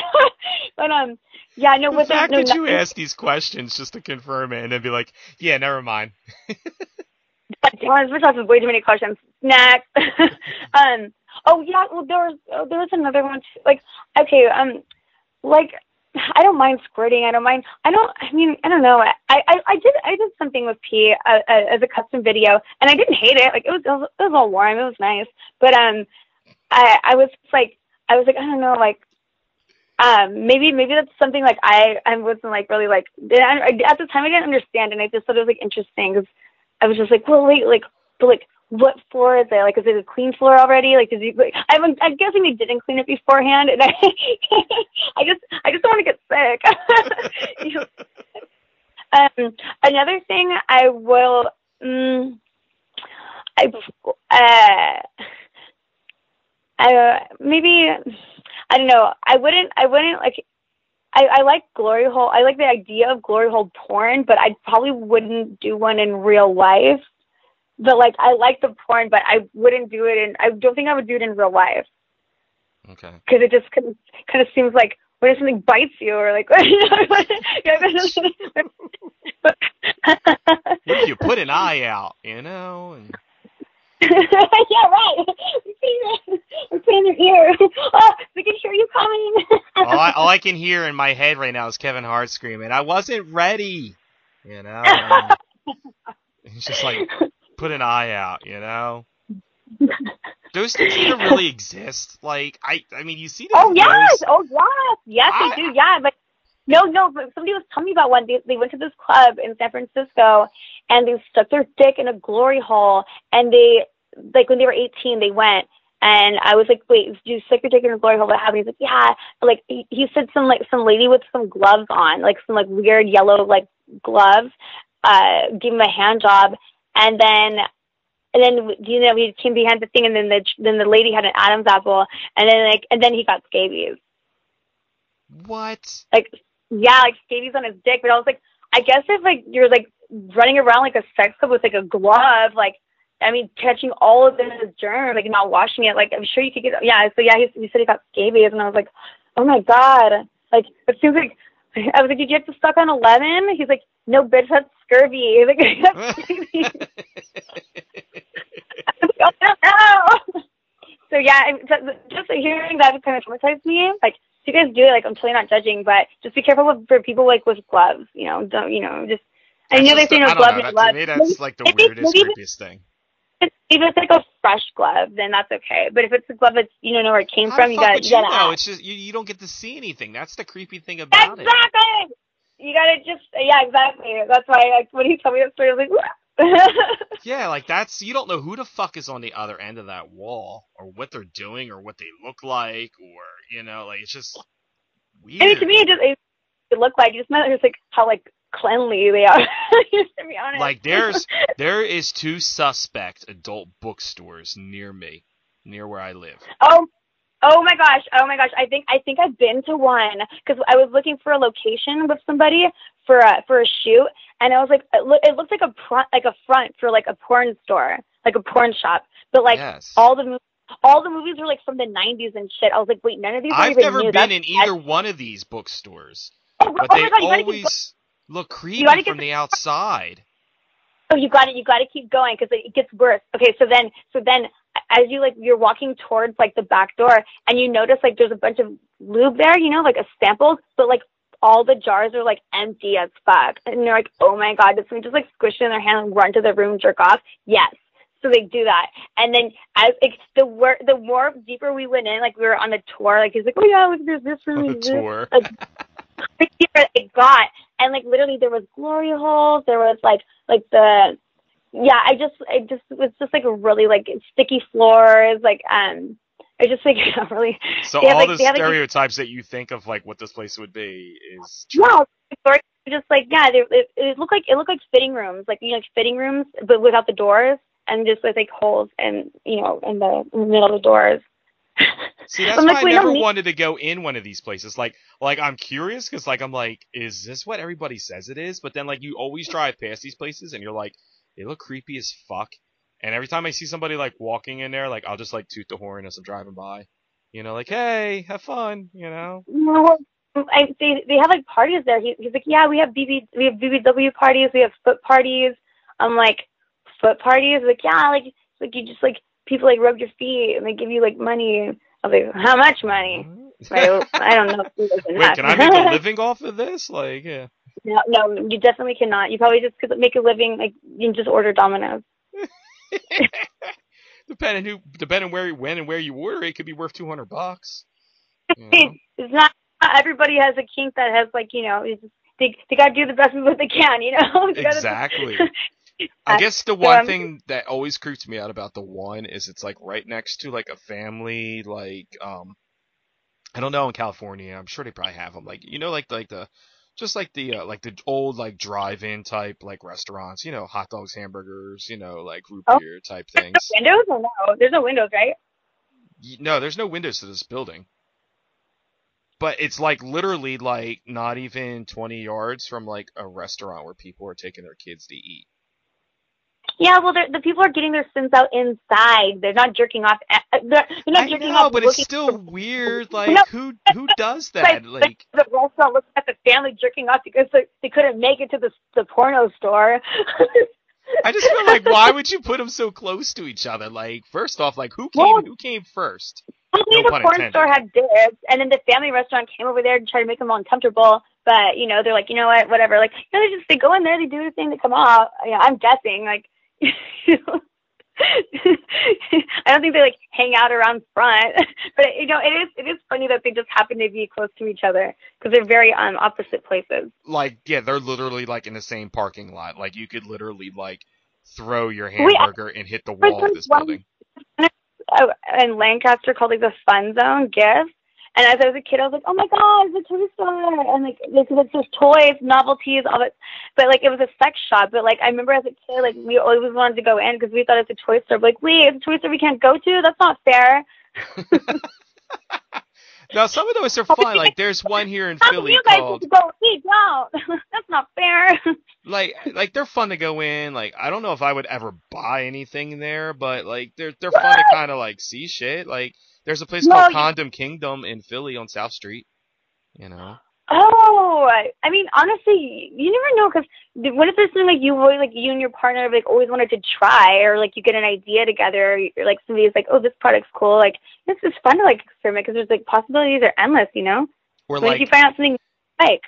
but um, yeah, no. The fact no, that you ask these questions just to confirm it and then be like, yeah, never mind. John, we're talking way too many questions. Next. [laughs] um. Oh yeah. Well, there was oh, there was another one. Too. Like, okay. Um. Like [sighs] I don't mind squirting. I don't mind. I don't. I mean, I don't know. I I, I did I did something with pee uh, uh, as a custom video, and I didn't hate it. Like it was, it was it was all warm. It was nice. But um, I I was like I was like I don't know like um maybe maybe that's something like I I wasn't like really like at the time I didn't understand, and I just thought it was like interesting because I was just like well wait like but like what floor is it? Like, is it a clean floor already? Like, did you? Like, I'm, I'm guessing they didn't clean it beforehand, and I, [laughs] I just, I just don't want to get sick. [laughs] you know? um, another thing I will, um, I, uh, I maybe, I don't know. I wouldn't, I wouldn't like. I, I like glory hole. I like the idea of glory hole porn, but I probably wouldn't do one in real life but like I like the porn, but I wouldn't do it, and I don't think I would do it in real life. Okay. Because it just kind of, kind of seems like what if something bites you or like [laughs] what if you put an eye out, you know? And... [laughs] yeah, right. We're putting their ear. [laughs] Oh, we can hear you coming. all, I, all I can hear in my head right now is Kevin Hart screaming, "I wasn't ready," you know. It's just like, put an eye out, you know. Those things even really exist. Like I, I mean, you see. Oh yes, oh yes, yes I, they do. Yeah, but no, no. But somebody was telling me about one. They they went to this club in San Francisco, and they stuck their dick in a glory hole, and they like when they were 18, they went. And I was like, wait, you stick your dick in a glory hole? What happened? He's like, yeah. Like he, he said, some like some lady with some gloves on, like some like weird yellow like gloves, uh, gave him a hand job, and then and then you know we came behind the thing, and then the then the lady had an Adam's apple, and then like and then he got scabies. What? Like yeah, like scabies on his dick. But I was like, I guess if like you're like running around like a sex club with like a glove, like I mean, catching all of the germs, like not washing it, like I'm sure you could get. Yeah, so yeah, he, he said he got scabies, and I was like, oh my god, like it seems like. I was like, did you have to suck on eleven? He's like, no, bitch, that's scurvy. [laughs] Like, that's scurvy. oh, no. So yeah, just hearing that kind of traumatized me. Like, if you guys do it, like I'm totally not judging, but just be careful with, for people like with gloves. You know, don't you know just. I know they say no gloves. Know, that, to me, that's like the weirdest, creepiest thing if it's like a fresh glove, then that's okay. But if it's a glove that's you don't know where it came How from, you got you gotta. Know? It's just you, you don't get to see anything. That's the creepy thing about exactly. it. Exactly. You gotta just yeah, exactly. That's why like when he told me that story, I was like. [laughs] yeah, like that's you don't know who the fuck is on the other end of that wall, or what they're doing, or what they look like, or you know, like it's just weird. And to me, it just it, it looked like it just just like how like cleanly they are. [laughs] to be honest. Like there's there is two suspect adult bookstores near me, near where I live. Oh. Oh my gosh! Oh my gosh! I think I think I've been to one because I was looking for a location with somebody for a for a shoot, and I was like, it, look, it looks like a front like a front for like a porn store, like a porn shop, but like yes. all the all the movies were like from the '90s and shit. I was like, wait, none of these. Are. I've never new. been That's, in either one of these bookstores, oh, but oh they God, always look creepy from the, the outside. Oh, you got it. You got to keep going because it gets worse. Okay, so then, so then, as you like, you're walking towards like the back door, and you notice like there's a bunch of lube there, you know, like a sample, but like all the jars are like empty as fuck, and you're like, oh my god, did someone just like squish it in their hand and run to the room, jerk off? Yes. So they do that, and then as like the more the more deeper we went in, like we were on a tour, like he's like, oh yeah, look, there's this room, on a tour. Like, [laughs] it got and like literally there was glory holes there was like like the yeah i just it just it was just like a really like sticky floors like um I just think like [laughs] really. So all like, the stereotypes like, that you think of like what this place would be is. True. No, just like yeah, they, it, it looked like it looked like fitting rooms, like you know, like fitting rooms, but without the doors and just with like holes and you know in the, in the middle of the doors. [laughs] See, that's why I never wanted to go in one of these places. Like, like I'm curious because, like, I'm like, is this what everybody says it is? But then, like, you always drive past these places and you're like, they look creepy as fuck. And every time I see somebody like walking in there, like, I'll just like toot the horn as I'm driving by. You know, like, hey, have fun. You know. No, I, they they have like parties there. He, he's like, yeah, we have BB we have BBW parties, we have foot parties. I'm like, foot parties? Like, yeah, like like you just like people like rub your feet and they give you like money. I was like, how much money? I don't know. [laughs] Wait, can I make a [laughs] living off of this? Like, yeah. No, no, you definitely cannot. You probably just could make a living like you can just order Domino's. [laughs] depending who, depending where, you, when, and where you order, it could be worth two hundred bucks. You know? [laughs] it's not, not everybody has a kink that has like you know just, they they gotta do the best with what they can. You know. [laughs] exactly. I guess the one thing that always creeps me out about the one is it's like right next to like a family like um I don't know in California I'm sure they probably have them like you know like like the just like the uh, like the old like drive-in type like restaurants you know hot dogs hamburgers you know like root oh. beer type things. No windows or no? There's no windows, right? No, there's no windows to this building. But it's like literally like not even 20 yards from like a restaurant where people are taking their kids to eat. Yeah, well, the people are getting their sins out inside. They're not jerking off. Eh, eh, they're, they're not I jerking know, off. but it's still weird. [laughs] Like No. who who does [laughs] that? Like the restaurant looking at the family jerking off because they, they couldn't make it to the the porno store. I just feel like why [laughs] would you put them so close to each other? Like first off, like who came Well- who came first? Only No the porn intended. store had dibs, and then the family restaurant came over there to try to make them all uncomfortable. But you know, they're like, you know what, whatever. Like, you know, they just they go in there, they do the thing, they come out. Yeah, I'm guessing, like, you know, I don't think they like hang out around front. [laughs] but you know, it is it is funny that they just happen to be close to each other because they're very um opposite places. Like yeah, they're literally like in the same parking lot. Like you could literally like throw your Wait, hamburger and hit the wall of this one- building. in Lancaster called like the Fun Zone gift. And as I was a kid, I was like, "Oh my god, it's a toy store!" And like, this is just toys, novelties, all that. But like, it was a sex shop. But like, I remember as a kid, like, we always wanted to go in because we thought it's a toy store. But, like, wait, it's a toy store we can't go to? That's not fair. [laughs] Now some of those are fun. Like there's one here in [laughs] How Philly you guys called go? We don't. [laughs] That's not fair. like like they're fun to go in. Like I don't know if I would ever buy anything there, but like they're they're fun to kind of like see shit. Like there's a place called Condom Kingdom in Philly on South Street. You know. Oh, I- I mean, honestly, you never know because what if there's something like you always like you and your partner like always wanted to try, or like you get an idea together, or you're, like somebody's like, oh, this product's cool, like this is fun to like experiment because there's like possibilities are endless, you know. Or if like you find out something like?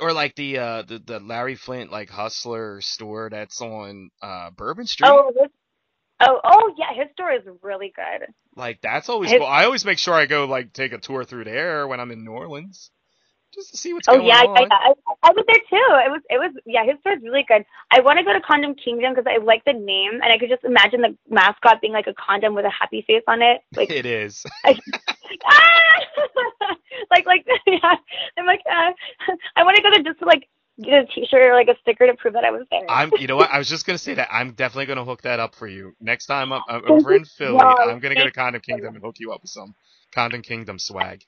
or like the uh the, the Larry Flynt like hustler store that's on uh Bourbon Street. Oh, this, oh, oh yeah, his store is really good. Like that's always His- cool. I always make sure I go like take a tour through there when I'm in New Orleans, just to see what's Oh going yeah, on. yeah, yeah. I, I was there too. It was, it was, yeah. His store is really good. I want to go to Condom Kingdom because I like the name, and I could just imagine the mascot being like a condom with a happy face on it. [laughs] Like, it is. [laughs] ah! [laughs] like, like, yeah. I'm like, uh, I want to go there just to like get a T-shirt or like a sticker to prove that I was there. I'm. You know what? I was just gonna say that I'm definitely gonna hook that up for you next time I'm, uh, I'm over in Philly. I'm gonna go to. Condom Kingdom and hook you up with some Condom Kingdom swag.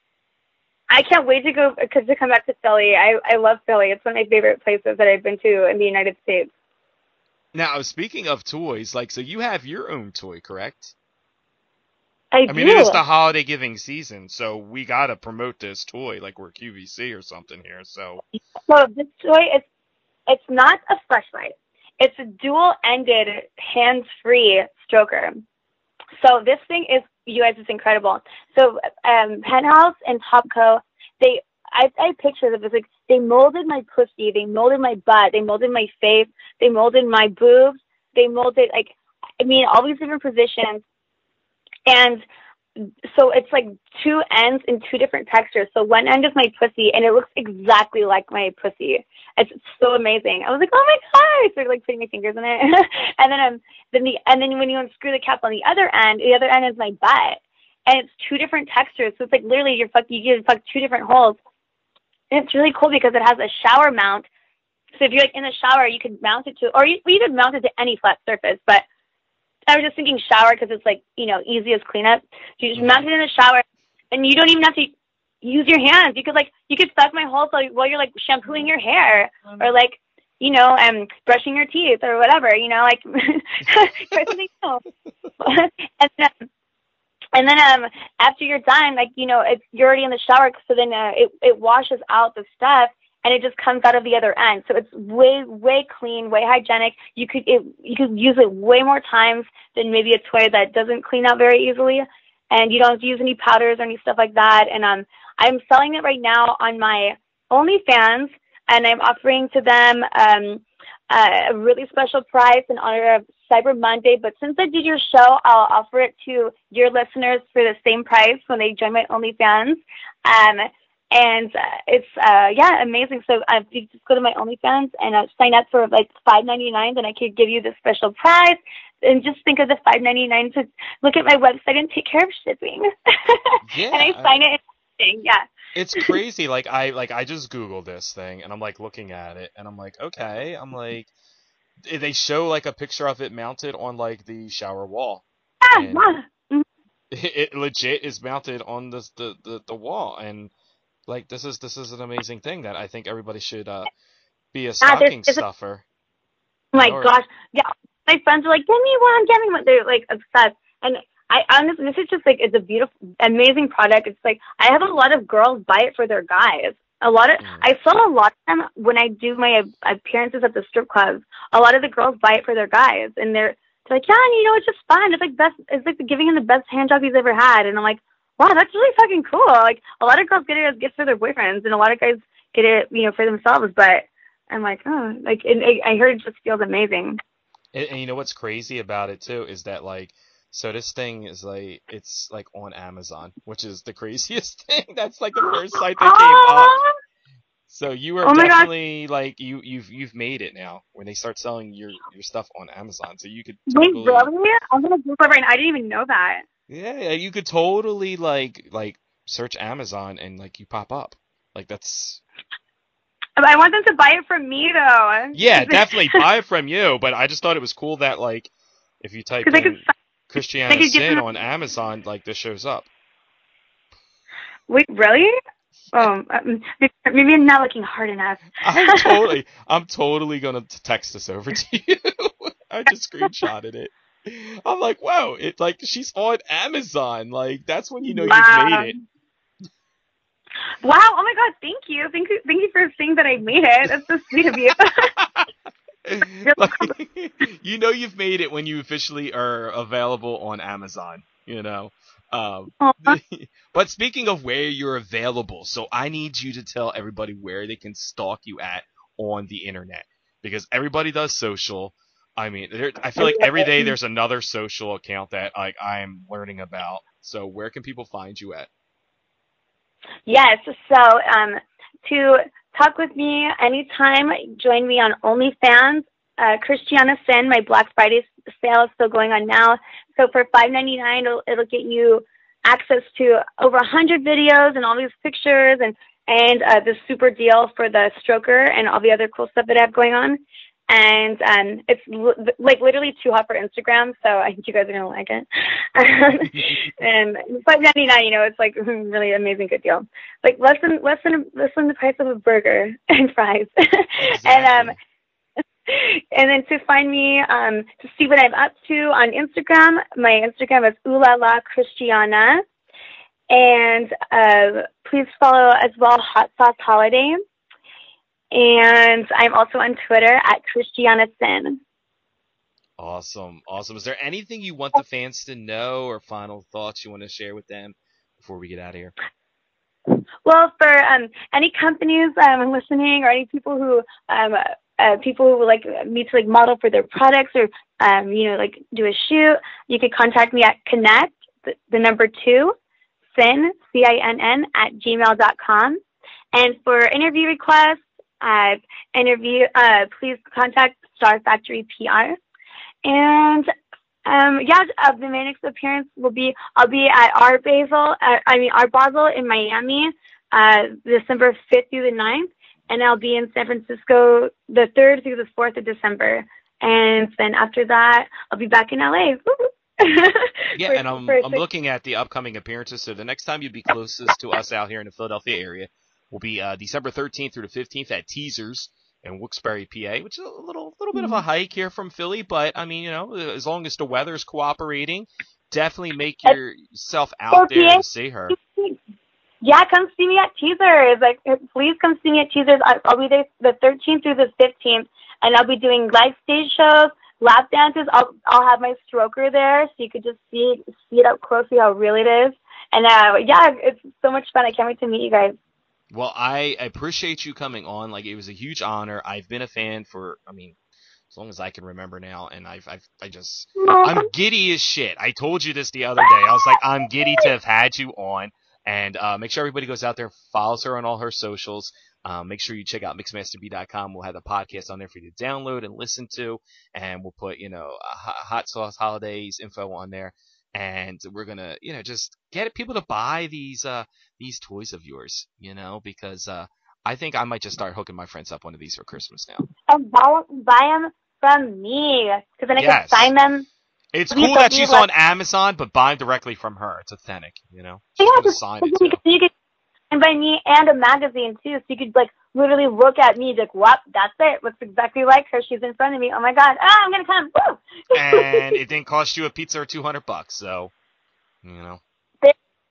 I can't wait to go cause to come back to Philly. I I love Philly. It's one of my favorite places that I've been to in the United States. Now, speaking of toys, like so, you have your own toy, correct? I, I mean, it is the holiday giving season, so we gotta promote this toy like we're QVC or something here. So So this toy is it's not a flashlight. It's a dual-ended, hands-free stroker. So this thing is, you guys, it's incredible. So um, Penthouse and Topco, they, I, I of this. Like they molded my pussy, they molded my butt, they molded my face, they molded my boobs, they molded like, I mean, all these different positions, and so it's like two ends in two different textures. So one end is my pussy, and it looks exactly like my pussy. It's so amazing. I was like, oh my god! I started like putting my fingers in it, [laughs] and then um, then the and then when you unscrew the cap on the other end, the other end is my butt, and it's two different textures. So it's like literally you're fuck you get fuck two different holes, and it's really cool because it has a shower mount. So if you're like in the shower, you could mount it to, or you, you could mount it to any flat surface, but I was just thinking shower because it's like you know easiest cleanup. You just Mhm. mount it in the shower, and you don't even have to use your hands. You could like you could suck my hole while while you're like shampooing your hair or like you know um brushing your teeth or whatever. You know like [laughs] try something new. [laughs] and then and then um after you're done, like you know it's you're already in the shower, so then uh, it it washes out the stuff. And it just comes out of the other end, so it's way, way clean, way hygienic. You could, it, you could use it way more times than maybe a toy that doesn't clean out very easily and you don't have to use any powders or any stuff like that. And um, I'm selling it right now on my OnlyFans, and I'm offering to them um, a really special price in honor of Cyber Monday. But since I did your show, I'll offer it to your listeners for the same price when they join my OnlyFans. Um, and uh, it's uh, yeah, amazing. So if you just go to my OnlyFans and uh, sign up for like five ninety nine, then I could give you the special prize And just think of the five ninety nine to look at my website and take care of shipping. Yeah, [laughs] and I sign it. And yeah. it's crazy. Like I like I just googled this thing and I'm like looking at it and I'm like, okay, I'm like, they show like a picture of it mounted on like the shower wall. And- yeah. [laughs] It, it legit is mounted on this the, the the wall and like this is this is an amazing thing that I think everybody should uh be a stocking a- stuffer. Oh my Or- gosh. Yeah. my friends are like, "Give me one, give me one." They're like obsessed, and I honestly, this is just like it's a beautiful, amazing product. It's like I have a lot of girls buy it for their guys. A lot of Mm. I saw a lot of them when I do my appearances at the strip clubs. A lot of the girls buy it for their guys, and they're they're like, yeah, and you know, it's just fun. It's like best. It's like giving him the best hand job he's ever had, and I'm like, wow, that's really fucking cool. Like a lot of girls get it as gifts for their boyfriends, and a lot of guys get it, you know, for themselves. But I'm like, oh, like and I I heard it just feels amazing. And, and you know what's crazy about it too is that like, so this thing is like it's like on Amazon, which is the [laughs] craziest thing. That's like the first site that came up. Ah! So you are Oh God. definitely like you you've you've made it now when they start selling your your stuff on Amazon. So you could Wait, totally really? I'm gonna Google it right now. I didn't even know that. Yeah yeah, you could totally like like search Amazon and like you pop up. Like that's I want them to buy it from me though. yeah [laughs] definitely buy it from you. But I just thought it was cool that like if you type Because I could. in Christiana could give Sin them- on Amazon, like this shows up. Wait, really? Oh, um, maybe I'm not looking hard enough. [laughs] I'm totally, [laughs] I'm totally gonna text this over to you. I just screenshotted it. I'm like, wow, it's like she's on Amazon. Like that's when you know wow. you've made it. Wow! Oh my God! Thank you, thank you, thank you for saying that I made it. That's so sweet of you. [laughs] like, [laughs] you know you've made it when you officially are available on Amazon. You know. Um, [laughs] but speaking of where you're available, so I need you to tell everybody where they can stalk you at on the internet because everybody does social. I mean, there, I feel like every day there's another social account that like I'm learning about. So where can people find you at? Yes. So, um, to talk with me anytime, join me on OnlyFans. Uh, Christiana Cinn, my Black Friday sale is still going on now. So for five ninety nine, it'll, it'll get you access to over a hundred videos and all these pictures and and uh, the super deal for the stroker and all the other cool stuff that I have going on. And um, it's l- like literally too hot for Instagram, so I think you guys are gonna like it. and five ninety nine, you know, it's like [laughs] really amazing good deal. Like less than less than less than the price of a burger [laughs] and fries. [laughs] and um, and then to find me, um, to see what I'm up to on Instagram, my Instagram is ulala Christiana. And uh, please follow as well Hot Sauce Holiday. And I'm also on Twitter at Christiana Cinn. Awesome, awesome. Is there anything you want the fans to know or final thoughts you want to share with them before we get out of here? Well, for um, any companies um, listening or any people who um, uh, people who would like me to like model for their products or um, you know like do a shoot, you could contact me at connect the, the number two sin c i n n at gmail dot com. And for interview requests, uh, interview uh, please contact Star Factory PR. And um, yeah, uh, the main next appearance will be I'll be at Art Basel, uh, I mean Art Basel in Miami, uh, December 5th through the 9th, and I'll be in San Francisco the 3rd through the 4th of December. And then after that, I'll be back in LA. [laughs] Yeah, For- and I'm I'm looking at the upcoming appearances. So the next time you'd be closest to us out here in the Philadelphia area will be uh, December 13th through the 15th at Teasers in Wilkes-Barre, PA, which is a little little bit of a Mm-hmm. hike here from Philly, but I mean, you know, as long as the weather's cooperating, definitely make yourself out there PA? to see her. Yeah, come see me at Teasers. Like, please come see me at Teasers. I- I'll be there the 13th through the 15th, and I'll be doing live stage shows, lap dances. I'll I'll have my stroker there, so you could just see see it up close, see how real it is. And uh, yeah, it's so much fun. I can't wait to meet you guys. Well, I appreciate you coming on. Like it was a huge honor. I've been a fan for, I mean, as long as I can remember now, and I've, I've I just I'm giddy as shit. I told you this the other day. I was like, I'm giddy to have had you on. And uh, make sure everybody goes out there, follows her on all her socials. Um, make sure you check out mixmasterb.com. We'll have the podcast on there for you to download and listen to. And we'll put, you know, hot sauce holidays info on there. And we're gonna, you know, just get people to buy these uh these toys of yours, you know, because uh I think I might just start hooking my friends up one of these for Christmas now. And buy buy them from me, because then I Yes. can sign them. It's cool that she's like- on Amazon, but buy directly from her. It's authentic, you know. She's Yeah, just sign you it you could and by me and a magazine too, so you could like literally look at me like, "What? That's it. Looks exactly like her. She's in front of me. Oh my god! Ah, I'm gonna come!" And it didn't cost you a pizza or two hundred bucks, so you know.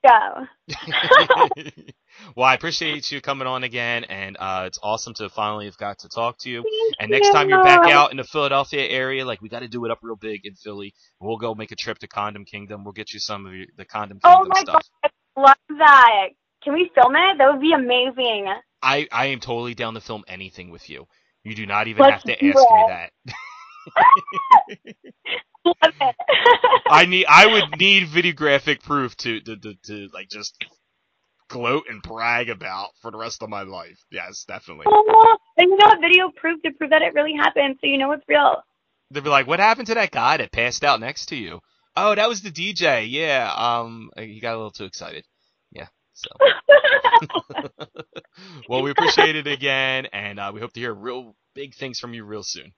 Go. [laughs] well, I appreciate you coming on again, and uh, it's awesome to finally have got to talk to you. Thank And next time you're back out in the Philadelphia area, like we got to do it up real big in Philly. We'll go make a trip to Condom Kingdom. We'll get you some of your, the Condom Kingdom Oh Kingdom my stuff. god! Love that. Can we film it? That would be amazing. I I am totally down to film anything with you. You do not even Let's have to ask me that. [laughs] Love it. I need I would need videographic proof to, to to to like just gloat and brag about for the rest of my life. Yes, definitely. Oh, and you know what video proof to prove that it really happened, so you know it's real. They'd be like, "What happened to that guy that passed out next to you?" Oh, that was the DJ. Yeah. Um, he got a little too excited. Yeah. So, [laughs] [laughs] well, we appreciate it again, and uh, we hope to hear real big things from you real soon.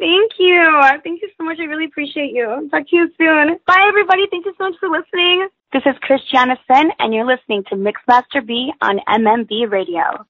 Thank you. Thank you so much. I really appreciate you. Talk to you soon. Bye, everybody. Thank you so much for listening. This is Christiana Cinn, and you're listening to Mixmaster B on MMB Radio.